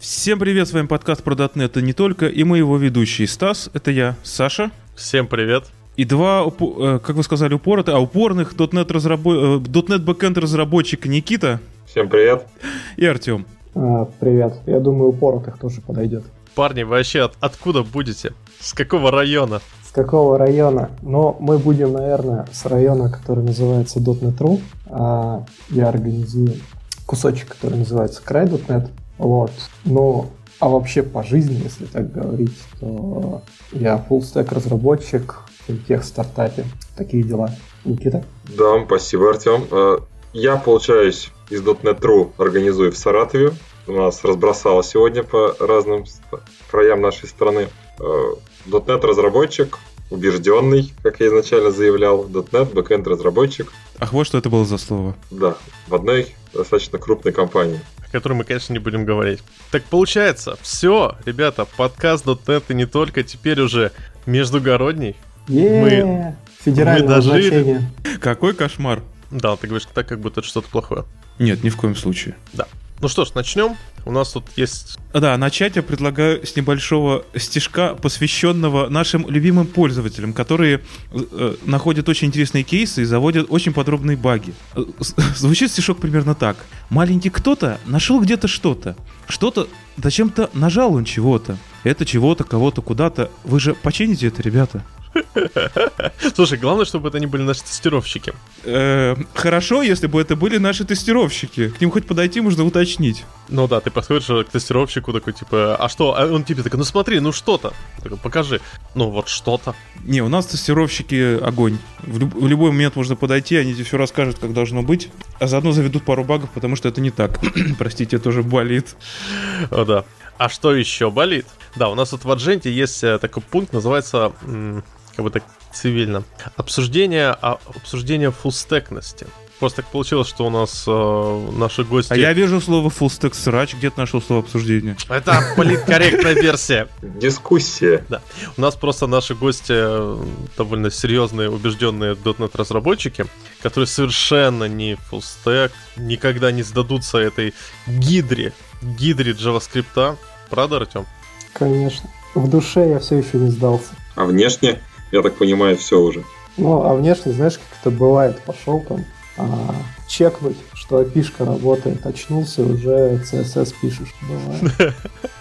Всем привет, с вами подкаст про .NET и не только, и мы его ведущий Стас, это я, Саша. Всем привет. И два, э, как вы сказали, упоротых, а упорных .NET, разрабо... .NET Backend разработчик Никита. Всем привет. И Артем. А, привет. Я думаю, упоротых тоже подойдет. Парни, вы вообще от, откуда будете? С какого района? С какого района? Но мы будем, наверное, с района, который называется .NET.ru. А я организую кусочек, который называется Cry.NET. Вот. Ну, а вообще по жизни, если так говорить, то я full stack разработчик в тех стартапе. Такие дела. Никита? Да, спасибо, Артем. Э, я, получаюсь, из .NET.ru организую в Саратове. У нас разбросало сегодня по разным краям нашей страны. Э, .NET разработчик, убежденный, как я изначально заявлял, .NET, бэкэнд разработчик. Ах, вот что это было за слово. Да, в одной достаточно крупной компании о которой мы, конечно, не будем говорить. Так получается, все, ребята, подкаст .NET и не только, теперь уже междугородний. Мы, Федеральное мы дожили. Значение. Какой кошмар. Да, ты говоришь так, как будто это что-то плохое. Нет, ни в коем случае. Да. Ну что ж, начнем. У нас тут есть... Да, начать я предлагаю с небольшого стишка, посвященного нашим любимым пользователям, которые э, находят очень интересные кейсы и заводят очень подробные баги. Э, звучит стишок примерно так. Маленький кто-то нашел где-то что-то. Что-то, зачем-то нажал он чего-то. Это чего-то, кого-то, куда-то. Вы же почините это, ребята. Слушай, главное, чтобы это не были наши тестировщики. Э, хорошо, если бы это были наши тестировщики. К ним хоть подойти можно уточнить. Ну да, ты подходишь к тестировщику такой, типа, а что? А он тебе такой, ну смотри, ну что-то. Покажи. Ну вот что-то. Не, у нас тестировщики огонь. В, люб- в любой момент можно подойти, они тебе все расскажут, как должно быть. А заодно заведут пару багов, потому что это не так. Простите, тоже болит. О, да. А что еще болит? Да, у нас вот в Адженте есть э, такой пункт, называется как бы так цивильно. Обсуждение, а, обсуждение фулстекности. Просто так получилось, что у нас э, наши гости... А я вижу слово фулстек срач, где-то нашел слово обсуждение. Это политкорректная версия. Дискуссия. Да. У нас просто наши гости э, довольно серьезные, убежденные .NET разработчики, которые совершенно не фулстек, никогда не сдадутся этой гидре, гидре JavaScript. Правда, Артем? Конечно. В душе я все еще не сдался. А внешне? Я так понимаю, все уже. Ну, а внешне, знаешь, как это бывает, пошел там а, чекнуть, что API работает, очнулся, уже CSS пишешь, бывает.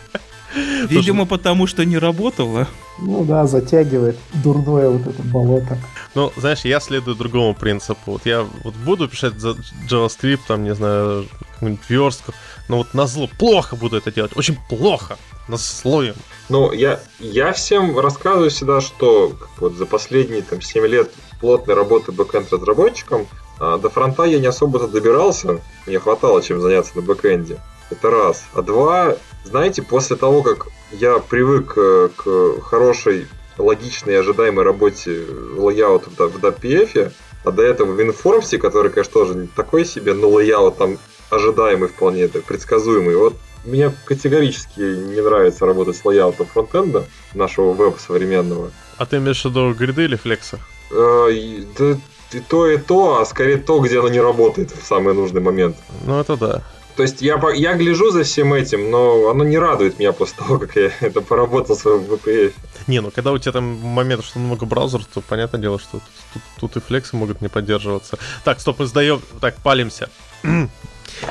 Видимо, потому что не работало. Ну да, затягивает дурное вот это болото. Ну, знаешь, я следую другому принципу. Вот я вот буду писать за JavaScript, там, не знаю, какую-нибудь верстку, но вот на зло плохо буду это делать, очень плохо, на слоем. Ну, я, я всем рассказываю всегда, что вот за последние там 7 лет плотной работы бэкэнд разработчиком а, до фронта я не особо добирался, мне хватало чем заняться на backend е. Это раз. А два, знаете, после того, как я привык э, к хорошей, логичной и ожидаемой работе layout а в WPF, а до этого в WinForms е, который, конечно, тоже не такой себе, но layout там ожидаемый вполне, это предсказуемый. Вот мне категорически не нравится работать с layout ом frontend а нашего веба современного. А ты имеешь в виду гриды или флекса? Э, да и то, и то, а скорее то, где оно не работает в самый нужный момент. Ну, это да. То есть я, я гляжу за всем этим, но оно не радует меня после того, как я это поработал в своем VPF. Не, ну когда у тебя там момент, что много браузеров, то понятное дело, что тут, тут и флексы могут не поддерживаться. Так, стоп, мы сдаем, так, палимся.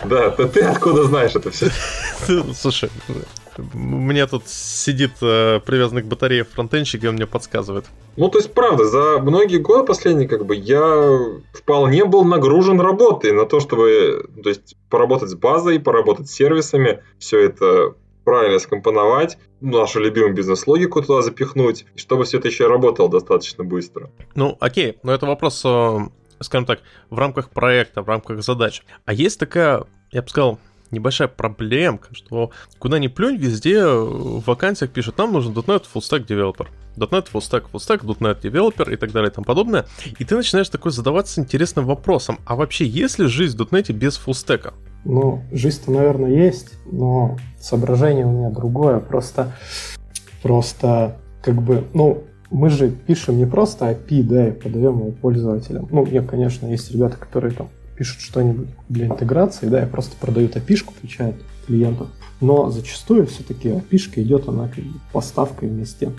Да, ты, ты откуда знаешь это все? Слушай, мне тут сидит э, привязанный к батарее фронтенщик, и он мне подсказывает. Ну, то есть, правда, за многие годы последние, как бы, я вполне был нагружен работой на то, чтобы, то есть, поработать с базой, поработать с сервисами, все это правильно скомпоновать, нашу любимую бизнес-логику туда запихнуть, и чтобы все это еще работало достаточно быстро. Ну, окей, но это вопрос, э, скажем так, в рамках проекта, в рамках задач. А есть такая, я бы сказал, небольшая проблемка, что куда ни плюнь, везде в вакансиях пишут, нам нужен .NET Full Stack Developer. .NET Full Stack, Full Stack, .NET Developer и так далее и тому подобное. И ты начинаешь такой задаваться интересным вопросом, а вообще есть ли жизнь в .NET без Full Stack? Ну, жизнь-то, наверное, есть, но соображение у меня другое. Просто, просто, как бы, ну, мы же пишем не просто API, да, и подаем его пользователям. Ну, нет, конечно, есть ребята, которые там пишут что-нибудь для интеграции, да, и просто продают api включают клиентов. Но зачастую все-таки API идет она как бы поставкой вместе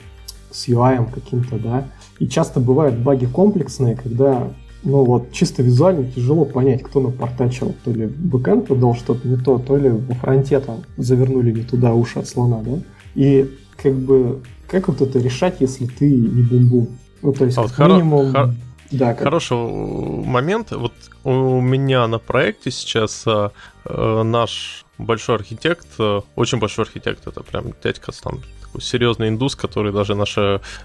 с UI каким-то, да. И часто бывают баги комплексные, когда ну вот чисто визуально тяжело понять, кто напортачил. То ли бэкэнд подал что-то не то, то ли во фронте там завернули не туда уши от слона, да. И как бы как вот это решать, если ты не бум-бум? Ну, то есть, а вот минимум... Хоро... Да, как... Хороший момент. Вот у меня на проекте сейчас э, э, наш большой архитект, э, очень большой архитект, это прям дядька там такой серьезный индус, который даже наш,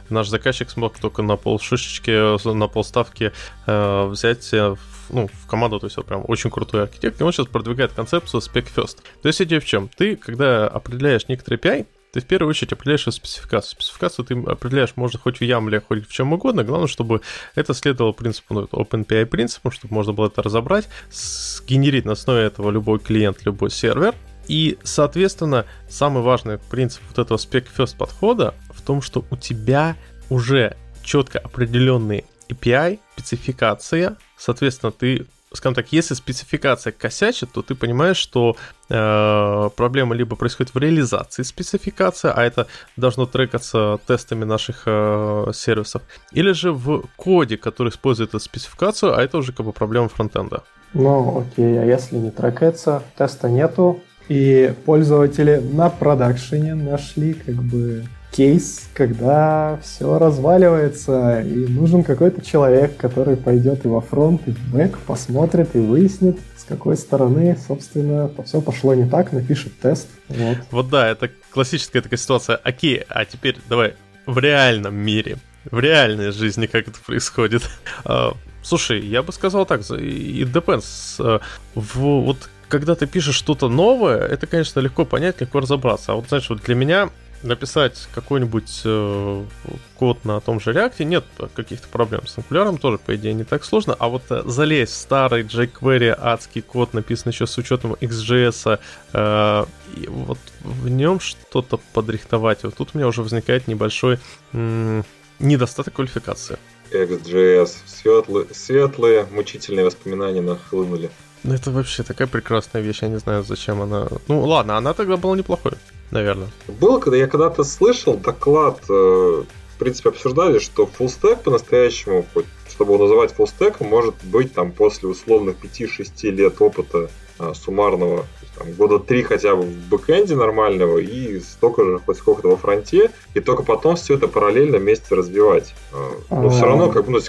наш заказчик смог только на пол шишечки, на полставки э, взять э, ну, в команду, то есть он прям очень крутой архитектор, и он сейчас продвигает концепцию Spec First. То есть идея в чем? Ты, когда определяешь некоторый API, ты в первую очередь определяешь спецификацию. Спецификацию ты определяешь, можно хоть в YAML, хоть в чем угодно. Главное, чтобы это следовало принципу, ну, OpenPI принципу, чтобы можно было это разобрать, сгенерить на основе этого любой клиент, любой сервер. И, соответственно, самый важный принцип вот этого spec first подхода в том, что у тебя уже четко определенные API, спецификация, соответственно, ты скажем так, если спецификация косячит, то ты понимаешь, что э, проблема либо происходит в реализации спецификации, а это должно трекаться тестами наших э, сервисов, или же в коде, который использует эту спецификацию, а это уже как бы проблема фронтенда. Ну, окей, а если не трекается, теста нету, и пользователи на продакшене нашли как бы кейс, когда все разваливается, и нужен какой-то человек, который пойдет и во фронт, и в бэк, посмотрит и выяснит, с какой стороны, собственно, все пошло не так, напишет тест. Вот. вот да, это классическая такая ситуация. Окей, а теперь давай в реальном мире, в реальной жизни как это происходит. А, слушай, я бы сказал так, it depends. А, в, вот когда ты пишешь что-то новое, это, конечно, легко понять, легко разобраться. А вот, знаешь, вот для меня написать какой-нибудь э, код на том же реакте, нет каких-то проблем с Angular, тоже, по идее, не так сложно, а вот э, залезть в старый jQuery адский код, написанный еще с учетом XJS, э, и вот в нем что-то подрихтовать, вот тут у меня уже возникает небольшой м- недостаток квалификации. XJS, светлые, светлые, мучительные воспоминания нахлынули. Ну это вообще такая прекрасная вещь, я не знаю, зачем она... Ну ладно, она тогда была неплохой наверное. Было, когда я когда-то слышал доклад, э, в принципе, обсуждали, что фуллстек по-настоящему, хоть чтобы его называть фуллстеком, может быть там после условных 5-6 лет опыта а, суммарного, там, года 3 хотя бы в backend е нормального и столько же хоть сколько-то во фронте, и только потом все это параллельно вместе развивать. А, но все равно как бы... Ну,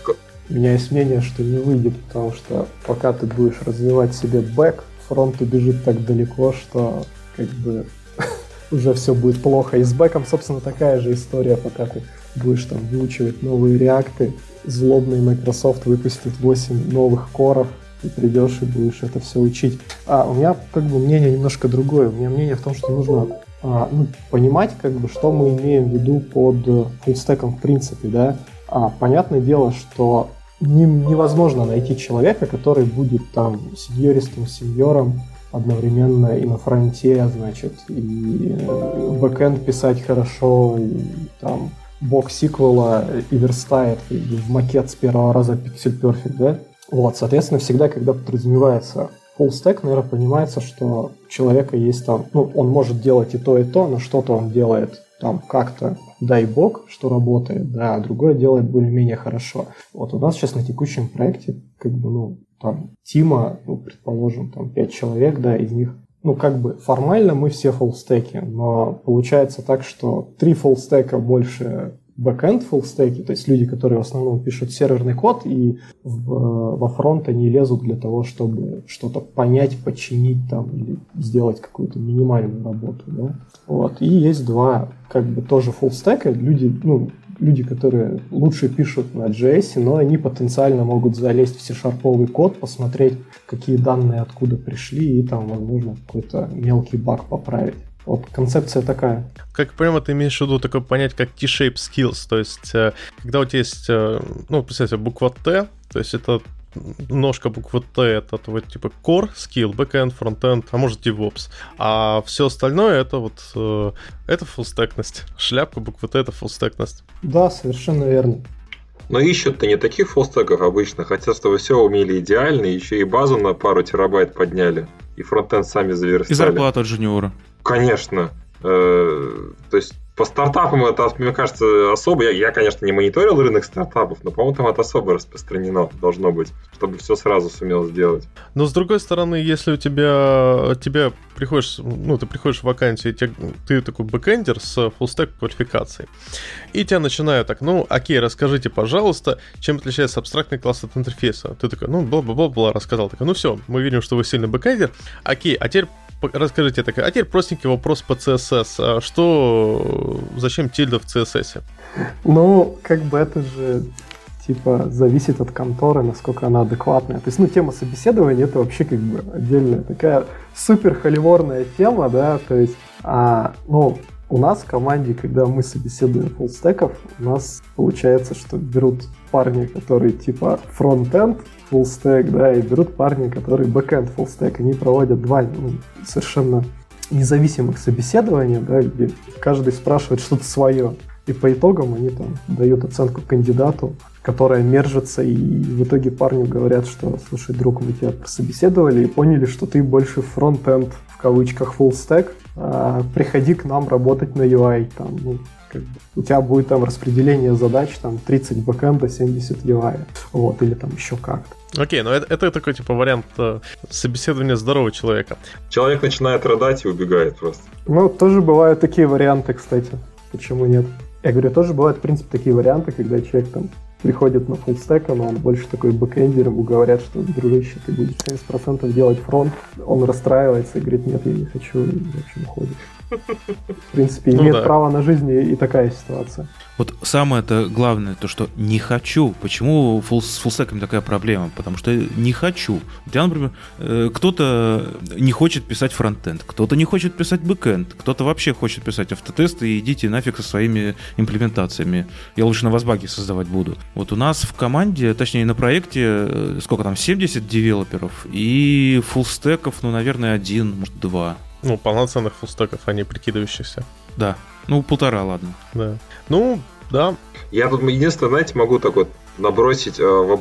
у меня есть мнение, что не выйдет, потому что пока ты будешь развивать себе бэк, фронт убежит так далеко, что как бы уже все будет плохо. И с бэком, собственно, такая же история, пока ты будешь там выучивать новые React ы, злобный Microsoft выпустит 8 новых Core ов, и придешь и будешь это все учить. А у меня как бы мнение немножко другое. У меня мнение в том, что нужно а, ну, понимать, как бы, что мы имеем в виду под фуллстеком в принципе, да. А, понятное дело, что не, невозможно найти человека, который будет там сеньористом, сеньором, одновременно и на фронте, значит, и э, бэкэнд писать хорошо, и там бок сиквела и верстает и в макет с первого раза Pixel Perfect, да? Вот, соответственно, всегда, когда подразумевается full stack, наверное, понимается, что у человека есть там, ну, он может делать и то, и то, но что-то он делает там как-то, дай бог, что работает, да, а другое делает более-менее хорошо. Вот у нас сейчас на текущем проекте, как бы, ну, там, Тима, ну, предположим, там, 5 человек, да, из них, ну, как бы формально мы все фуллстеки, но получается так, что три фуллстека больше бэкэнд фуллстеки, то есть люди, которые в основном пишут серверный код и в, во фронт они лезут для того, чтобы что-то понять, починить там или сделать какую-то минимальную работу, да. Вот. И есть два, как бы тоже фуллстека, люди, ну, люди, которые лучше пишут на JS, но они потенциально могут залезть в C-шарповый код, посмотреть, какие данные откуда пришли, и там, возможно, какой-то мелкий баг поправить. Вот концепция такая. Как понимаю, ты имеешь в виду такое понятие, как T-shape skills, то есть э, когда у тебя есть, э, ну, представьте, буква T, то есть это ножка буквы Т это твой типа core skill, backend, frontend, а может DevOps. А все остальное это вот э, это фуллстекность. Шляпка буквы Т это фуллстекность. Да, совершенно верно. Но ищут-то не таких фуллстеков обычно, хотят, чтобы все умели идеально, еще и базу на пару терабайт подняли, и фронтенд сами заверстали. И зарплату от джуниора. Конечно. Э, то есть по стартапам это, мне кажется, особо. Я, я, конечно, не мониторил рынок стартапов, но, по-моему, там это особо распространено должно быть, чтобы все сразу сумел сделать. Но с другой стороны, если у тебя тебе приходишь, ну, ты приходишь в вакансию, и тебе, ты такой бэкэндер с full stack квалификацией, и тебя начинают так, ну, окей, расскажите, пожалуйста, чем отличается абстрактный класс от интерфейса. Ты такой, ну, бла-бла-бла, рассказал. Такой, ну все, мы видим, что вы сильный бэкэндер. Окей, а теперь расскажите так. А теперь простенький вопрос по CSS. А что, зачем тильда в CSS? Ну, как бы это же типа зависит от конторы, насколько она адекватная. То есть, ну, тема собеседования это вообще как бы отдельная такая супер холиворная тема, да, то есть, а, ну, у нас в команде, когда мы собеседуем фуллстеков, у нас получается, что берут парни, которые типа frontend full stack, да, и берут парни, которые backend full stack. Они проводят два ну, совершенно независимых собеседования, да, где каждый спрашивает что-то свое. И по итогам они там дают оценку кандидату, которая мержится, и в итоге парню говорят, что, слушай, друг, мы тебя собеседовали и поняли, что ты больше frontend, в кавычках, full stack, а, приходи к нам работать на UI, там, ну, как бы, у тебя будет там распределение задач, там, 30 бэкэнда, 70 UI, вот, или там еще как-то. Окей, но это, это такой, типа, вариант э, собеседования здорового человека. Человек начинает рыдать и убегает просто. Ну, тоже бывают такие варианты, кстати. Почему нет? Я говорю, тоже бывают, в принципе, такие варианты, когда человек там приходит на full stack, но он больше такой бэкэндер, ему говорят, что, дружище, ты будешь 70% делать фронт, он расстраивается и говорит, нет, я не хочу, и, в общем, уходит. В принципе, ну имеет ну, да. право на жизнь и такая ситуация. Вот самое это главное, то, что не хочу. Почему фулл, с фуллстеками такая проблема? Потому что не хочу. Я, например, э, кто-то не хочет писать frontend, кто-то не хочет писать backend, кто-то вообще хочет писать автотесты и идите нафиг со своими имплементациями. Я лучше на вас баги создавать буду. Вот у нас в команде, точнее на проекте, э, сколько там, 70 девелоперов и фуллстеков, ну, наверное, один, может, два. Ну, полноценных фуллстеков, а не прикидывающихся. Да. Ну, полтора, ладно. Да. Ну, да. Я тут единственное, знаете, могу так вот набросить э,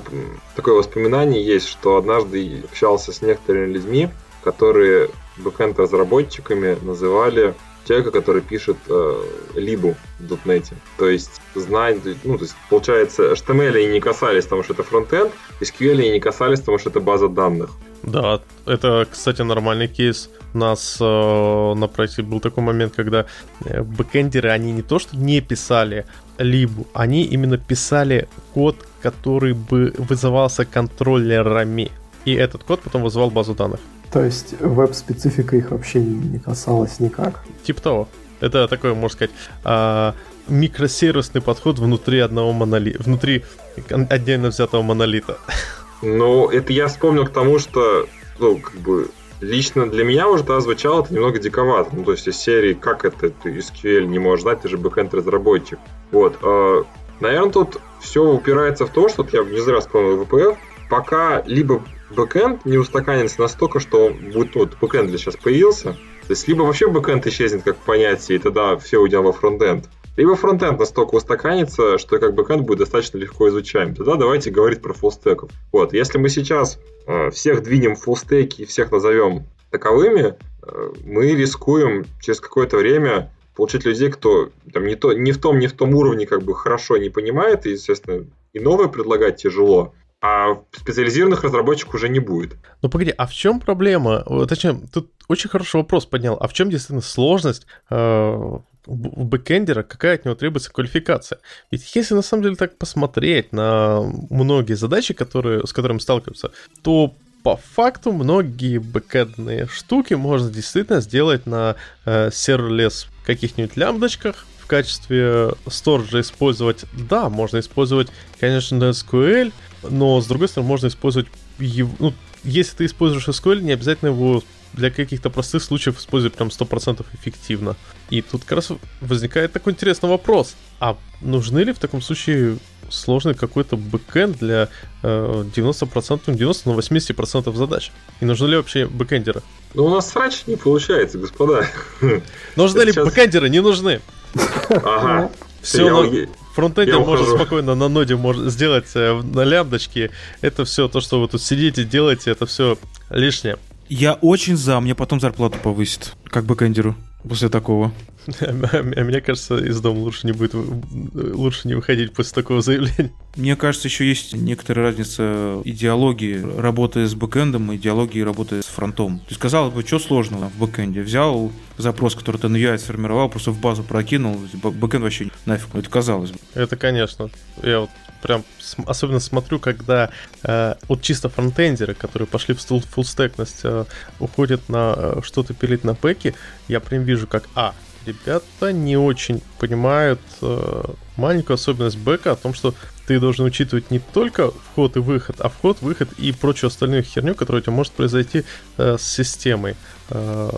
такое воспоминание есть, что однажды общался с некоторыми людьми, которые бэкэнд-разработчиками называли человека, который пишет э, либу в .NET. То есть знать, ну, то есть, получается, HTML и не касались, потому что это фронтенд, SQL и не касались, потому что это база данных. Да, это, кстати, нормальный кейс. У нас э, на проекте был такой момент, когда э, бэкэндеры, они не то что не писали либо, они именно писали код, который бы вызывался контроллерами. И этот код потом вызывал базу данных. То есть веб-специфика их вообще не касалась никак? Типа того. Это такой, можно сказать, а, микросервисный подход внутри одного монолита, внутри отдельно взятого монолита. Ну, это я вспомнил к тому, что, ну, как бы, лично для меня уже тогда звучало это немного диковато. Ну, то есть из серии, как это ты SQL не можешь знать, ты же бэкэнд разработчик. Вот. Э, наверное, тут все упирается в то, что я не зря вспомнил WPF, пока либо backend не устаканится настолько, что будет, вот backend для сейчас появился, то есть либо вообще backend исчезнет как понятие, и тогда все уйдем во frontend, либо frontend настолько устаканится, что как backend будет достаточно легко изучаем. Тогда давайте говорить про фуллстеков. Вот, если мы сейчас э, всех двинем фуллстеки и всех назовем таковыми, э, мы рискуем через какое-то время получить людей, кто там, не, то, не в том, не в том уровне как бы хорошо не понимает, и, естественно, и новое предлагать тяжело, а специализированных разработчиков уже не будет. Ну погоди, а в чем проблема? Точнее, тут очень хороший вопрос поднял. А в чем действительно сложность э, у бэкэндера, какая от него требуется квалификация. Ведь если на самом деле так посмотреть на многие задачи, которые, с которыми сталкиваются, то по факту многие бэкэндные штуки можно действительно сделать на э, serverless каких-нибудь лямбдочках, в качестве сторожа использовать, да, можно использовать, конечно, SQL, но с другой стороны можно использовать его, ну, если ты используешь SQL, не обязательно его для каких-то простых случаев использовать прям 100% эффективно. И тут как раз возникает такой интересный вопрос. А нужны ли в таком случае сложный какой-то бэкэнд для э, 90%, 90, но 80% задач? И нужны ли вообще бэкэндеры? Ну, у нас срач не получается, господа. Нужны ли бэкэндеры? Не нужны. Ага. Все, фронтендер может спокойно на ноде может сделать э, на лямбдочке. Это все то, что вы тут сидите, делаете, это все лишнее. Я очень за, мне потом зарплату повысит, как бэкэндеру после такого. А мне кажется, из дома лучше не будет лучше не выходить после такого заявления. Мне кажется, еще есть некоторая разница идеологии работы с бэкэндом и идеологии работы с фронтом. То есть, казалось бы, что сложного в бэкэнде? Взял запрос, который ты на UI сформировал, просто в базу прокинул, backend вообще нафиг. Это казалось бы. Это, конечно. Я вот прям особенно смотрю, когда э, вот чисто фронтендеры, которые пошли в фуллстекность, э, уходят на э, что-то пилить на бэке, я прям вижу, как, а, ребята не очень понимают э, маленькую особенность бэка о том, что ты должен учитывать не только вход и выход, а вход, выход и прочую остальную херню, которая у тебя может произойти э, с системой. Э,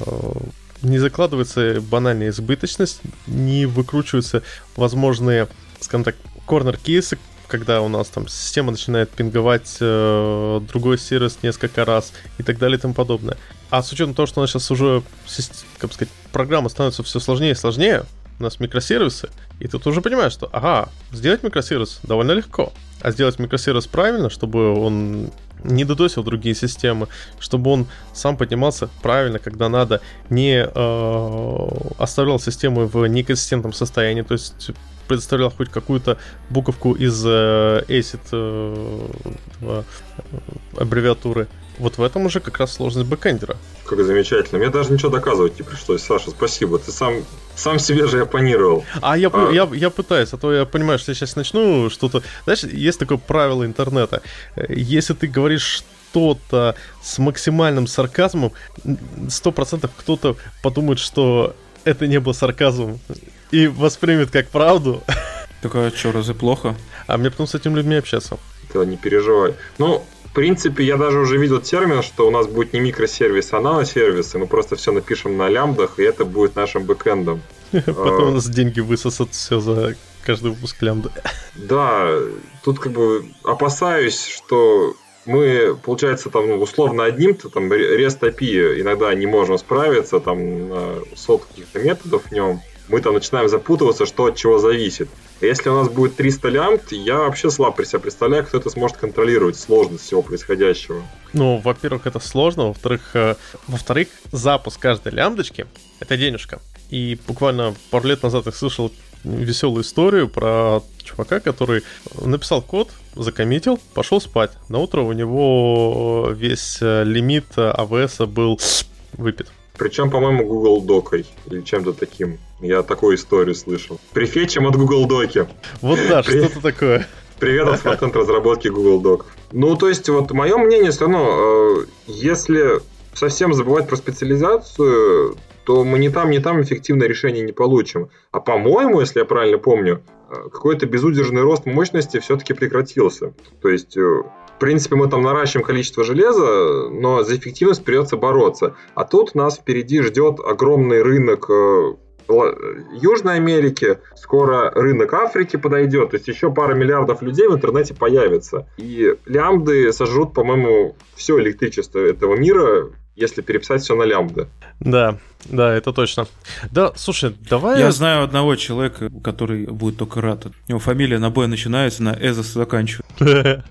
не закладывается банальная избыточность, не выкручиваются возможные, скажем так, корнер-кейсы, когда у нас там система начинает пинговать э, другой сервис несколько раз и так далее и тому подобное. А с учетом того, что у нас сейчас уже, как бы сказать, программа становится все сложнее и сложнее, у нас микросервисы, и ты уже понимаешь, что, ага, сделать микросервис довольно легко, а сделать микросервис правильно, чтобы он не додосил другие системы, чтобы он сам поднимался правильно, когда надо, не э, оставлял систему в неконсистентном состоянии, то есть предоставлял хоть какую-то буковку из э, ACID э, э, аббревиатуры. Вот в этом уже как раз сложность бэкэндера. Как замечательно. Мне даже ничего доказывать не пришлось. Саша, спасибо. Ты сам, сам себе же оппонировал. А я, а... Я, я пытаюсь, а то я понимаю, что я сейчас начну что-то... Знаешь, есть такое правило интернета. Если ты говоришь что-то с максимальным сарказмом, сто процентов кто-то подумает, что это не было сарказмом и воспримет как правду. Только что, разве плохо? А мне потом с этими людьми общаться. Да, не переживай. Ну, принципе, я даже уже видел термин, что у нас будет не микросервис, а наносервисы. Мы просто все напишем на лямбдах, и это будет нашим бэкэндом. Потом у нас деньги высосут все за каждый выпуск лямбда. Да, тут как бы опасаюсь, что мы, получается, там ну, условно одним-то там REST API иногда не можем справиться, там сот каких-то методов в нем мы там начинаем запутываться, что от чего зависит. Если у нас будет 300 лямбд, я вообще слабо себе представляю, кто это сможет контролировать, сложность всего происходящего. Ну, во-первых, это сложно, во-вторых, э, во-вторых, запуск каждой лямбдочки — это денежка. И буквально пару лет назад я слышал веселую историю про чувака, который написал код, закоммитил, пошел спать. На утро у него весь э, лимит AWS был выпит. Причем, по-моему, Google Докой или чем-то таким. Я такую историю слышал. Прифетчем от Google Доки. Вот да, При... что-то такое. Привет от фронтенд разработки Google Doc. Ну, то есть, вот мое мнение все равно, э, если совсем забывать про специализацию, то мы ни там, ни там эффективное решение не получим. А по-моему, если я правильно помню, э, какой-то безудержный рост мощности все-таки прекратился. То есть э, в принципе, мы там наращиваем количество железа, но за эффективность придется бороться. А тут нас впереди ждет огромный рынок э, Южной Америки, скоро рынок Африки подойдет, то есть еще пара миллиардов людей в интернете появится. И лямбды сожрут, по-моему, все электричество этого мира, если переписать все на лямбды. Да, да, это точно. Да, слушай, давай... Я знаю одного человека, который будет только рад. У него фамилия на Б начинается, на Эзос заканчивает.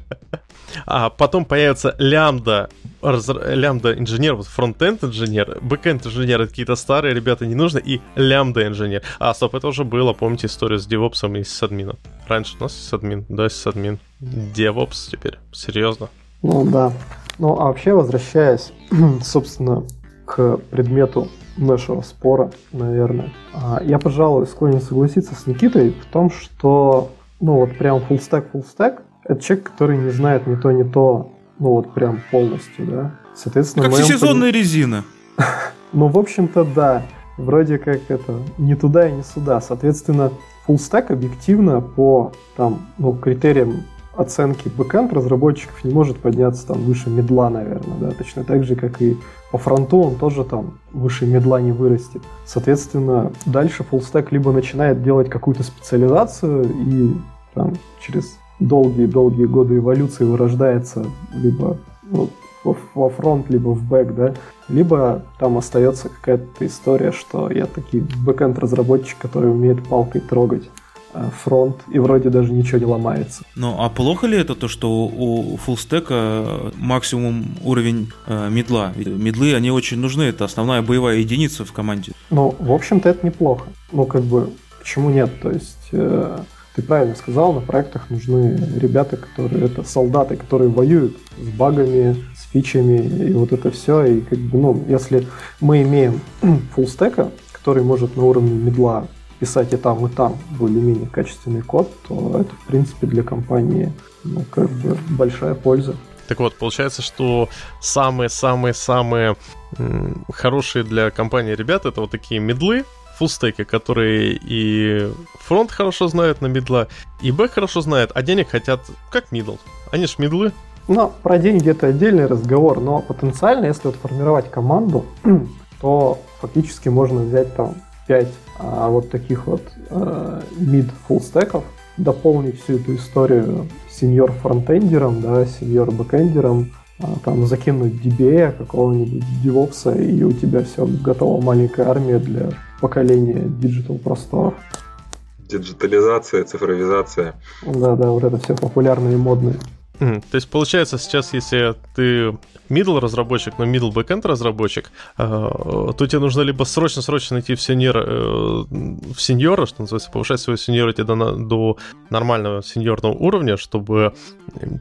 А потом появится лямбда, лямбда инженер, вот frontend инженер, backend инженер, какие-то старые ребята не нужно, и лямбда инженер. А, стоп, это уже было, помните историю с девопсом и сисадмином. Раньше у нас сисадмин, да, сисадмин. Девопс теперь, серьезно. Ну да. Ну а вообще, возвращаясь, собственно, к предмету нашего спора, наверное, а, я, пожалуй, склонен согласиться с Никитой в том, что ну вот прям full stack, full stack это человек, который не знает ни то, ни то, ну вот прям полностью, да. Соответственно, как сезонная пон... резина. ну, в общем-то, да. Вроде как это не туда и не сюда. Соответственно, stack объективно по там, ну, критериям оценки backend разработчиков не может подняться там выше мидла, наверное, да, точно так же, как и по фронту он тоже там выше мидла не вырастет. Соответственно, дальше full stack либо начинает делать какую-то специализацию и там через долгие-долгие годы эволюции вырождается либо ну, во фронт, либо в бэк, да, либо там остается какая-то история, что я таки backend разработчик, который умеет палкой трогать. э, фронт, и вроде даже ничего не ломается. Ну, а плохо ли это то, что у фуллстека максимум уровень э, медла? Ведь медлы, они очень нужны, это основная боевая единица в команде. Ну, в общем-то, это неплохо. Ну, как бы, почему нет? То есть, э, ты правильно сказал, на проектах нужны ребята, которые, это солдаты, которые воюют с багами, с фичами, и вот это все, и как бы, ну, если мы имеем фуллстека, который может на уровне медла писать и там, и там более-менее качественный код, то это, в принципе, для компании ну, как бы большая польза. Так вот, получается, что самые-самые-самые хорошие для компании ребята это вот такие мидлы, фулстеки, которые и фронт хорошо знают на мидла, и бэк хорошо знают, а денег хотят как мидл. Они ж мидлы. Ну, про деньги это отдельный разговор, но потенциально, если вот формировать команду, то фактически можно взять там 5 а, вот таких вот э, middle фуллстеков, дополнить всю эту историю сеньор фронтендером, да, сеньор бэкендером, а, там закинуть DBA какого-нибудь DevOps, и у тебя все готова маленькая армия для покорения digital просторов. Диджитализация, цифровизация. Да-да, вот это все популярное и модное. Mm, то есть получается сейчас, если ты middle разработчик, но middle backend разработчик, э, то тебе нужно либо срочно-срочно идти в сеньора, э, в сеньора, что называется, повышать свою seniority до, до нормального сеньорного уровня, чтобы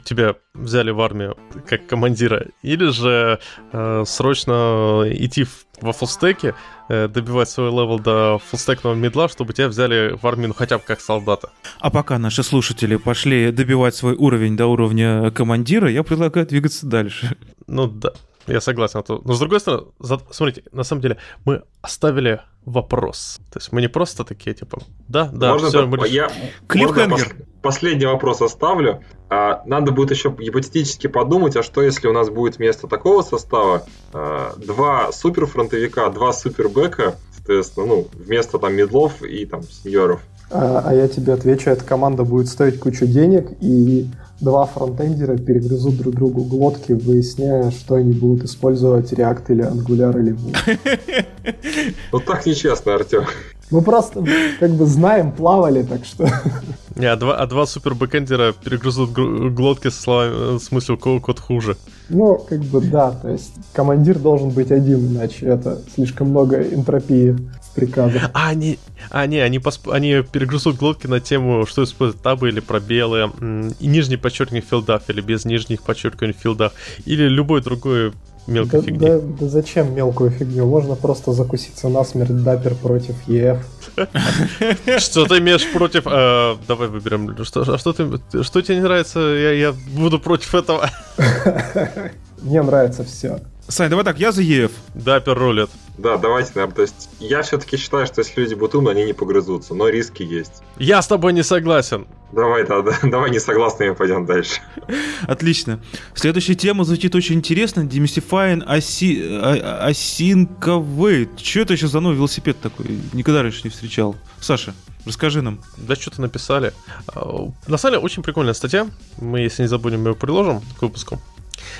тебя взяли в армию как командира, или же э, срочно идти в во фулстеки, э, добивать свой level до фулстекного мидла, чтобы тебя взяли в армию ну, хотя бы как солдата. А пока наши слушатели пошли добивать свой уровень до уровня командира, я предлагаю двигаться дальше. Ну да, я согласен. Но с другой стороны, смотрите, на самом деле мы оставили вопрос. То есть мы не просто такие, типа, да, да, Можно все, так, мы... я можно пос- последний вопрос оставлю. А, надо будет еще гипотетически подумать, а что если у нас будет вместо такого состава а, два супер фронтовика, два супер бэка, соответственно, ну, вместо там медлов и там сеньоров. А, а я тебе отвечу, эта команда будет стоить кучу денег, и два фронтендера перегрызут друг другу глотки, выясняя, что они будут использовать React или Angular или Vue. Ну так нечестно, Артем. Мы просто как бы знаем, плавали, так что... Не, а два, а два супер бэкэндера перегрызут глотки со словами, в смысле, у кого код хуже. Ну, как бы да, то есть командир должен быть один, иначе это слишком много энтропии приказов. А, они, а, не, они, посп... они перегрызут глотки на тему, что используют табы или пробелы, и нижний подчеркивание в филдах, или без нижних подчеркиваний в филдах, или любой другой мелкой да, фигни. Да, да зачем мелкую фигню? Можно просто закуситься насмерть дапер против ЕФ. Что ты имеешь против... Э, давай выберем. Что, а что, ты, что тебе не нравится? Я, я буду против этого. Мне нравится все. Сань, давай так, я за ЕФ. Дапер рулет. Да, давайте, наверное, то есть я все-таки считаю, что если люди будут умны, они не погрызутся, но риски есть. Я с тобой не согласен. Давай, да, да давай не согласны, пойдем дальше. Отлично. Следующая тема звучит очень интересно. Demystifying Async Await. Что это еще за новый велосипед такой? Никогда раньше не встречал. Саша, расскажи нам. Да что-то написали. А, на самом деле, очень прикольная статья. Мы, если не забудем, ее приложим к выпуску.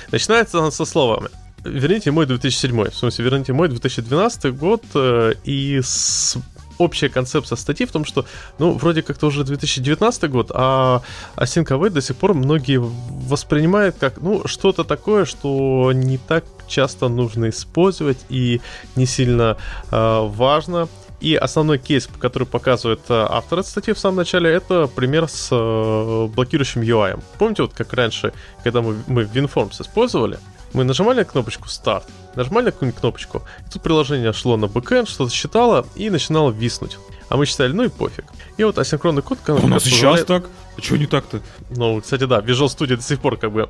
Начинается она со словами верните мой 2007, в смысле, верните мой 2012 год, э, и с общая концепция статьи в том, что, ну, вроде как-то уже 2019 год, а Async Await до сих пор многие воспринимают как, ну, что-то такое, что не так часто нужно использовать и не сильно э, важно. И основной кейс, который показывает э, автор этой статьи в самом начале, это пример с э, блокирующим UI. Помните, вот как раньше, когда мы, мы WinForms использовали, мы нажимали кнопочку старт, нажимали какую-нибудь кнопочку, и тут приложение шло на бэкэнд, что-то считало и начинало виснуть. А мы считали, ну и пофиг. И вот асинхронный код... У нас сейчас так? А что не так-то? Ну, кстати, да, Visual Studio до сих пор как бы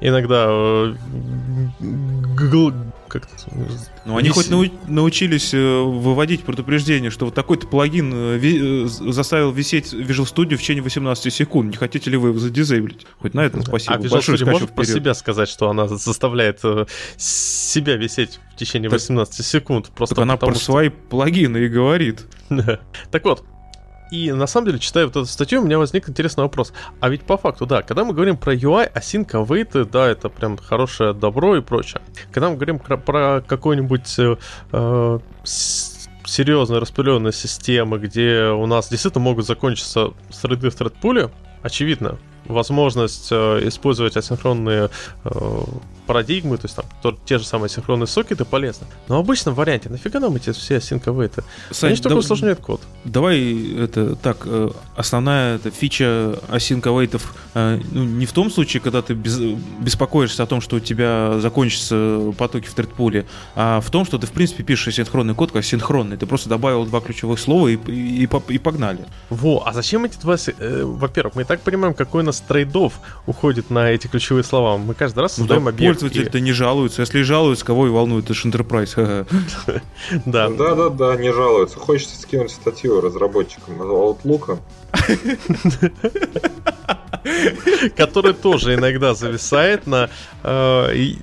иногда э, как Ну, они хоть нау- научились э, выводить предупреждение, что вот такой-то плагин э, ви- заставил висеть Visual Studio в течение 18 секунд. Не хотите ли вы его задизейблить? Хоть на этом спасибо. А Visual Большой Studio может про себя сказать, что она заставляет себя висеть в течение 18 секунд? Просто так она про что... свои плагины и говорит. Так вот, и на самом деле, читая вот эту статью, у меня возник интересный вопрос. А ведь по факту, да, когда мы говорим про UI, async await, да, это прям хорошее добро и прочее. Когда мы говорим про, про какой-нибудь э, серьезные распыленные системы, где у нас действительно могут закончиться среды в тредпуле, очевидно, возможность э, использовать асинхронные э, парадигмы, то есть там то, те же самые синхронные сокеты полезно. Но в обычном варианте нафига нам эти все асинковейты? Они только усложняют код. Давай это так, э, основная эта фича асинковейтов ну, не в том случае, когда ты без, беспокоишься о том, что у тебя закончатся потоки в тредпуле, а в том, что ты в принципе пишешь асинхронный код как синхронный. Ты просто добавил два ключевых слова и, и, и, и погнали. Во, а зачем эти два... Э, во-первых, мы и так понимаем, какой у нас трейдов уходит на эти ключевые слова. Мы каждый раз создаем ну, да, объект пользователь-то не жалуется. Если жалуются, кого и волнует, это же Enterprise. Да. Да, да, да, не жалуются. Хочется скинуть статью разработчикам Outlook. Который тоже иногда зависает на э,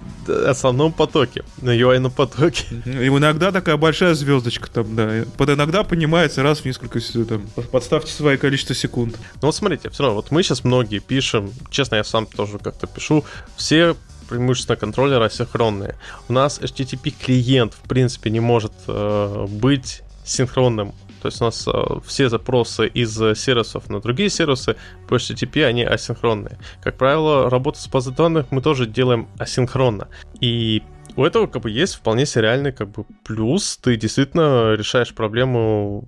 основном потоке, на UI потоке. И иногда такая большая звездочка там, да. Под иногда понимается раз в несколько там. Подставьте свое количество секунд. Ну вот смотрите, все равно, вот мы сейчас многие пишем, честно, я сам тоже как-то пишу, все преимущественно контроллеры асинхронные. У нас HTTP клиент, в принципе, не может э, быть синхронным. То есть у нас э, все запросы из сервисов на другие сервисы по HTTP, они асинхронные. Как правило, работу с базой данных мы тоже делаем асинхронно. И у этого как бы есть вполне себе реальный как бы плюс. Ты действительно решаешь проблему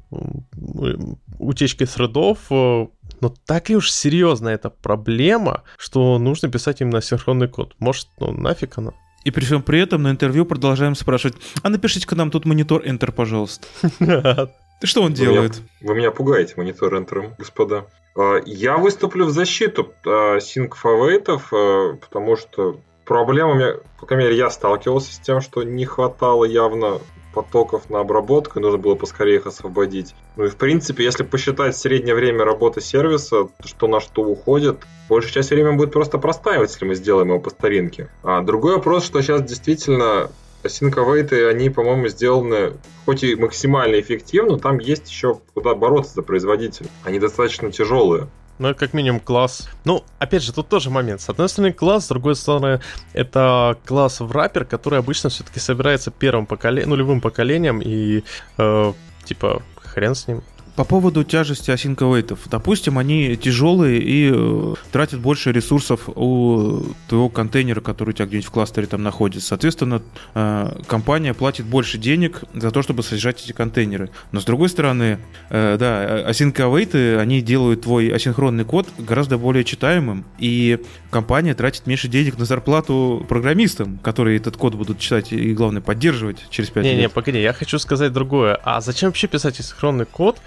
утечки средов э, но так ли уж серьезно эта проблема, что нужно писать именно синхронный код? Может, ну нафиг она? И при всем при этом на интервью продолжаем спрашивать, а напишите-ка нам тут монитор Enter, пожалуйста. Что он делает? Вы меня пугаете монитор Enter, господа. А, я выступлю в защиту синк-фавейтов, а, потому что проблема, по крайней мере, я сталкивался с тем, что не хватало явно потоков на обработку, и нужно было поскорее их освободить. Ну и в принципе, если посчитать среднее время работы сервиса, что на что уходит, большая часть времени будет просто простаивать, если мы сделаем его по старинке. А другой вопрос, что сейчас действительно Async они, по-моему, сделаны хоть и максимально эффективно, там есть еще куда бороться за производителя. Они достаточно тяжелые. Ну, как минимум класс. Ну, опять же, тут тоже момент. С одной стороны, класс, с другой стороны, это класс в раппер, который обычно все-таки собирается первым поколением, нулевым поколением, и э, типа хрен с ним. По поводу тяжести асинковейтов. Допустим, они тяжелые и э, тратят больше ресурсов у твоего контейнера, который у тебя где-нибудь в кластере там находится. Соответственно, э, компания платит больше денег за то, чтобы содержать эти контейнеры. Но с другой стороны, э, да, асинковейты, они делают твой асинхронный код гораздо более читаемым, и компания тратит меньше денег на зарплату программистам, которые этот код будут читать и, главное, поддерживать через 5 не, лет. Не-не, погоди, я хочу сказать другое. А зачем вообще писать асинхронный код,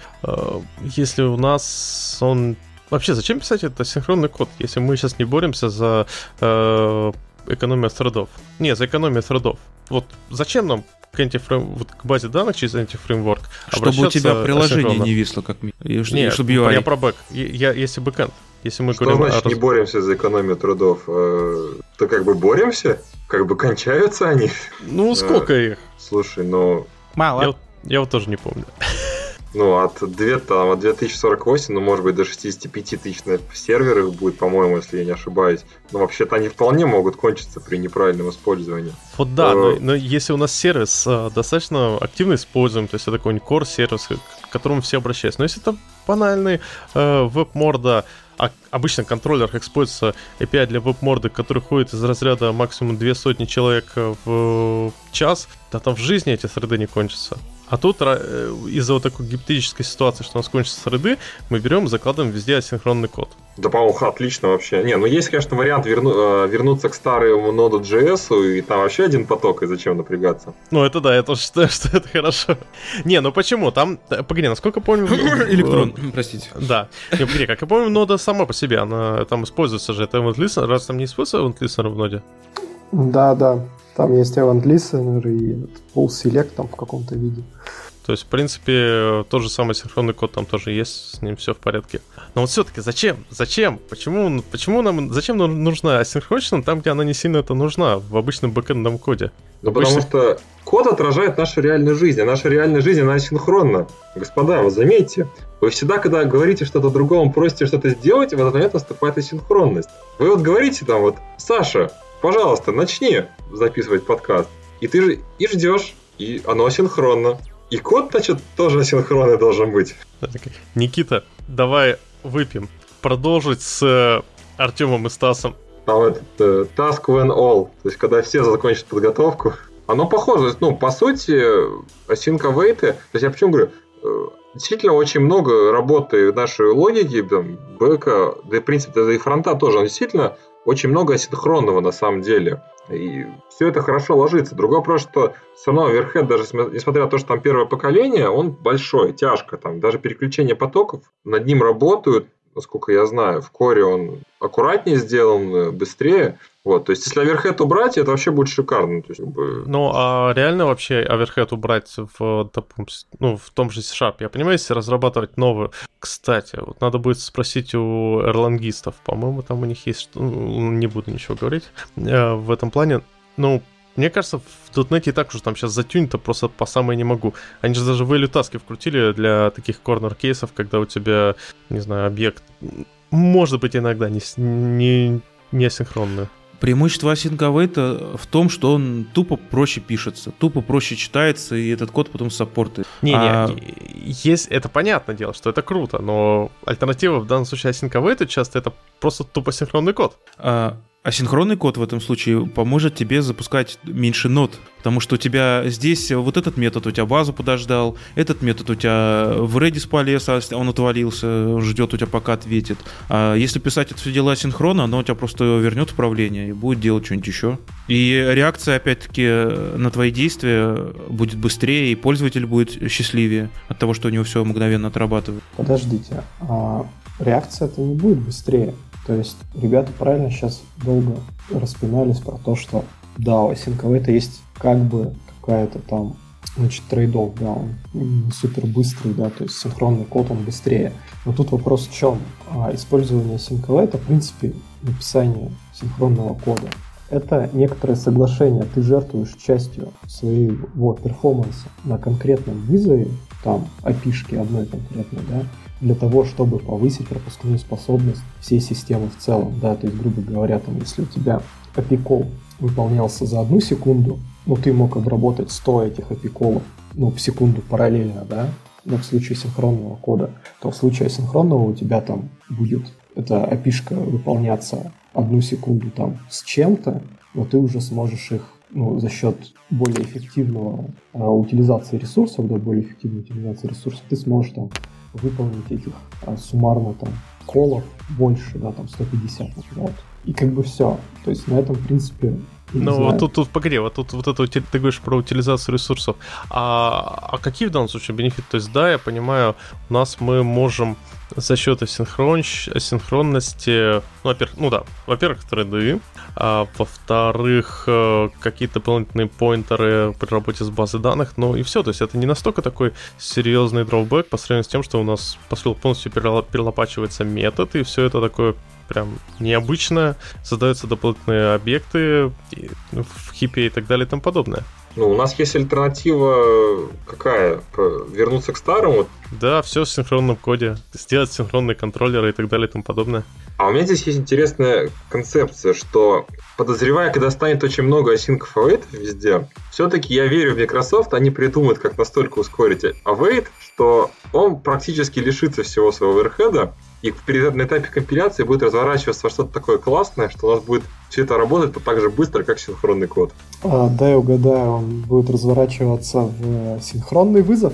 если у нас он... Вообще, зачем писать это синхронный код, если мы сейчас не боремся за э, экономию thread ов? Не, за экономию thread ов. Вот зачем нам к, антифрейм... вот к базе данных через антифреймворк Чтобы у тебя приложение не висло, как и, Нет, чтобы UI... я про бэк. Я, если бэкэнд. Если мы Что говорим значит о... не боремся за экономию трудов? Э, то как бы боремся? Как бы кончаются они? Ну, сколько их? Слушай, ну... Мало. Я, я вот тоже не помню. Ну, от, 2, там, от 2048, ну, может быть, до 65 тысяч на серверах будет, по-моему, если я не ошибаюсь. Но вообще-то они вполне могут кончиться при неправильном использовании. Вот да, но, э, но если у нас сервис э, достаточно активно используем, то есть это какой-нибудь core сервис, к которому все обращаются. Но если это банальный э, веб-морда, а обычно в контроллерах используется API для веб-морды, который ходит из разряда максимум две сотни человек в час, да там в жизни эти среды не кончатся. А тут э, из-за вот такой гипотетической ситуации, что у нас кончится среды, мы берем и закладываем везде асинхронный код. Да, по-моему, отлично вообще. Не, ну есть, конечно, вариант верну, э, вернуться к старому ноду JS, и там вообще один поток, и зачем напрягаться. Ну, это да, я тоже считаю, что это хорошо. Не, ну почему? Там, погоди, насколько помню... Электрон, простите. Да. Не, погоди, как я помню, нода сама по себе, она там используется же, это event listener, раз там не используется event listener в ноде? Да, да. Там есть event listener и pull select там в каком-то виде. То есть, в принципе, тот же самый синхронный код там тоже есть, с ним все в порядке. Но вот все-таки зачем? Зачем? Почему, почему нам, зачем нам нужна асинхроничность там, где она не сильно это нужна, в обычном бэкэндном коде? Ну, Обычно... потому что код отражает нашу реальную жизнь, а наша реальная жизнь, она асинхронна. Господа, вы заметьте, вы всегда, когда говорите что-то другому, просите что-то сделать, в этот момент наступает асинхронность. Вы вот говорите там вот, Саша, пожалуйста, начни записывать подкаст. И ты же и ждешь, и оно асинхронно. И код, значит, тоже асинхронный должен быть. Никита, давай выпьем. Продолжить с э, Артемом и Стасом. Там этот э, task when all, то есть когда все закончат подготовку. Оно похоже, ну, по сути, await, то есть я почему говорю, э, действительно очень много работы нашей логики, там, бэка, да и, в принципе, да и фронта тоже, он действительно очень много асинхронного на самом деле. И все это хорошо ложится. Другой вопрос, что все равно Overhead, даже несмотря на то, что там первое поколение, он большой, тяжко. Там даже переключение потоков, над ним работают, насколько я знаю, в коре он аккуратнее сделан, быстрее. Вот, то есть, если оверхед убрать, это вообще будет шикарно. То есть, как бы... Ну, а реально вообще оверхед убрать в, ну, в том же C-Sharp? Я понимаю, если разрабатывать новую. Кстати, вот надо будет спросить у эрлангистов. По-моему, там у них есть... Ну, не буду ничего говорить э, в этом плане. Ну, мне кажется, в .NET и так уже там сейчас затюнь-то просто по самой не могу. Они же даже value таски вкрутили для таких корнер-кейсов, когда у тебя, не знаю, объект может быть иногда не, не, не асинхронный. Преимущество Await в том, что он тупо проще пишется, тупо проще читается, и этот код потом саппортит. Не-не, а... есть, это понятное дело, что это круто, но альтернатива в данном случае Await часто это просто тупо синхронный код. А, Асинхронный код в этом случае поможет тебе запускать меньше нот, потому что у тебя здесь вот этот метод у тебя базу подождал, этот метод у тебя в Redis полез, а он отвалился, ждет у тебя пока ответит. А если писать это все дело асинхронно, оно у тебя просто вернет управление и будет делать что-нибудь еще. И реакция, опять-таки, на твои действия будет быстрее, и пользователь будет счастливее от того, что у него все мгновенно отрабатывает. Подождите, а реакция это не будет быстрее. То есть ребята правильно сейчас долго распинались про то, что да, у это есть как бы какая-то там значит, трейдов, да, он супер быстрый, да, то есть синхронный код, он быстрее. Но тут вопрос в чем? А использование синковейта, в принципе, написание синхронного кода, это некоторое соглашение. Ты жертвуешь частью своего перформанса на конкретном вызове, там, api одной конкретной, да, для того, чтобы повысить пропускную способность всей системы в целом. Да, то есть, грубо говоря, там, если у тебя API выполнялся за одну секунду, ну, ты мог обработать 100 этих API ну, в секунду параллельно, да, но в случае синхронного кода, то в случае синхронного у тебя там будет эта API выполняться одну секунду там с чем-то, но ты уже сможешь их ну, за счет более эффективного а, утилизации ресурсов, да, более эффективной утилизации ресурсов, ты сможешь там выполнить этих а, суммарно там колов больше, да, там 150, вот. И как бы все. То есть на этом, в принципе, ну, вот тут, тут, погоди, вот тут вот это ты говоришь про утилизацию ресурсов. А, а какие в данном случае бенефиты? То есть, да, я понимаю, у нас мы можем за счет асинхрон... асинхронности, ну, во-первых, ну да, во-первых, треды, а во-вторых, э, какие-то дополнительные поинтеры при работе с базой данных, ну и все, то есть это не настолько такой серьезный дровбэк по сравнению с тем, что у нас полностью перелопачивается метод, и все это такое прям необычно, создаются дополнительные объекты в хипе и так далее и тому подобное. Ну, у нас есть альтернатива какая? Вернуться к старому? Да, все в синхронном коде. Сделать синхронные контроллеры и так далее и тому подобное. А у меня здесь есть интересная концепция, что подозревая, когда станет очень много async await везде, все-таки я верю в Microsoft, они придумают, как настолько ускорить await, что он практически лишится всего своего оверхеда, и на этапе компиляции будет разворачиваться во что-то такое классное, что у нас будет все это работать так же быстро, как синхронный код. А, дай угадаю, он будет разворачиваться в э, синхронный вызов?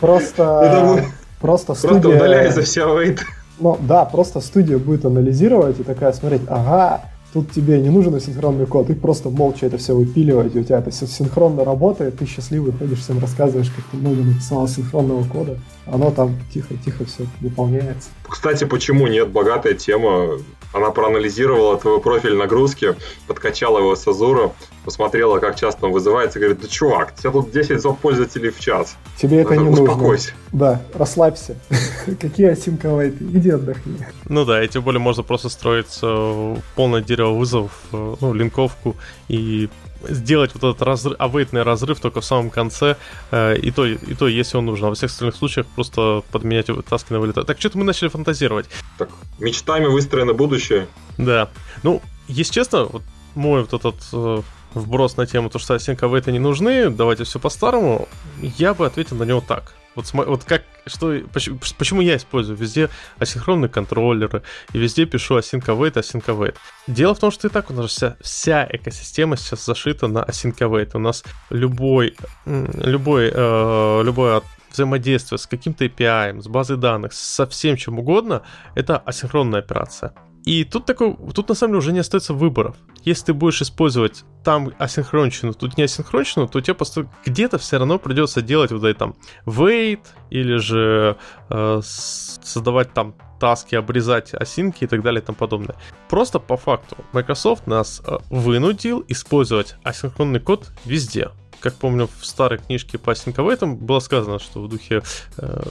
Просто... Просто студия... Просто удаляется вся wait. Ну да, просто студия будет анализировать и такая смотреть, ага, Тут тебе не нужен синхронный код, ты просто молча это все выпиливаешь, и у тебя это все синхронно работает, ты счастливый ходишь, всем рассказываешь, как ты много написал синхронного кода, оно там тихо-тихо все выполняется. Кстати, почему нет? Богатая тема. Она проанализировала твой профиль нагрузки, подкачала его с Азура, посмотрела, как часто он вызывается, и говорит, да чувак, тебе тут 10 пользователей в час. Тебе это, это не успокойся. нужно. Да, расслабься. Какие осинковые ты? Иди отдохни. Ну да, и тем более можно просто строить э, полное дерево вызовов, э, ну, линковку и сделать вот этот разрыв, авейтный разрыв только в самом конце, э, и, то, и то, если он нужен. А во всех остальных случаях просто подменять таски на вылет. Так что-то мы начали фантазировать. Так, мечтами выстроено будущее. Да. Ну, если честно, вот мой вот этот э, вброс на тему, то, что async await не нужны, давайте все по-старому, я бы ответил на него так. Вот, вот как, что, почему, почему я использую везде асинхронные контроллеры, и везде пишу async await, async await. Дело в том, что и так у нас вся, вся экосистема сейчас зашита на async await. У нас любой, любой, э, любое взаимодействие с каким-то API, с базой данных, со всем чем угодно, это асинхронная операция. И тут такой, тут на самом деле уже не остается выборов. Если ты будешь использовать там асинхронщину, тут не асинхронщину, то тебе просто где-то все равно придется делать вот это там wait или же э, создавать там таски, обрезать осинки и так далее и тому подобное. Просто по факту Microsoft нас э, вынудил использовать асинхронный код везде как помню, в старой книжке по этом было сказано, что в духе э,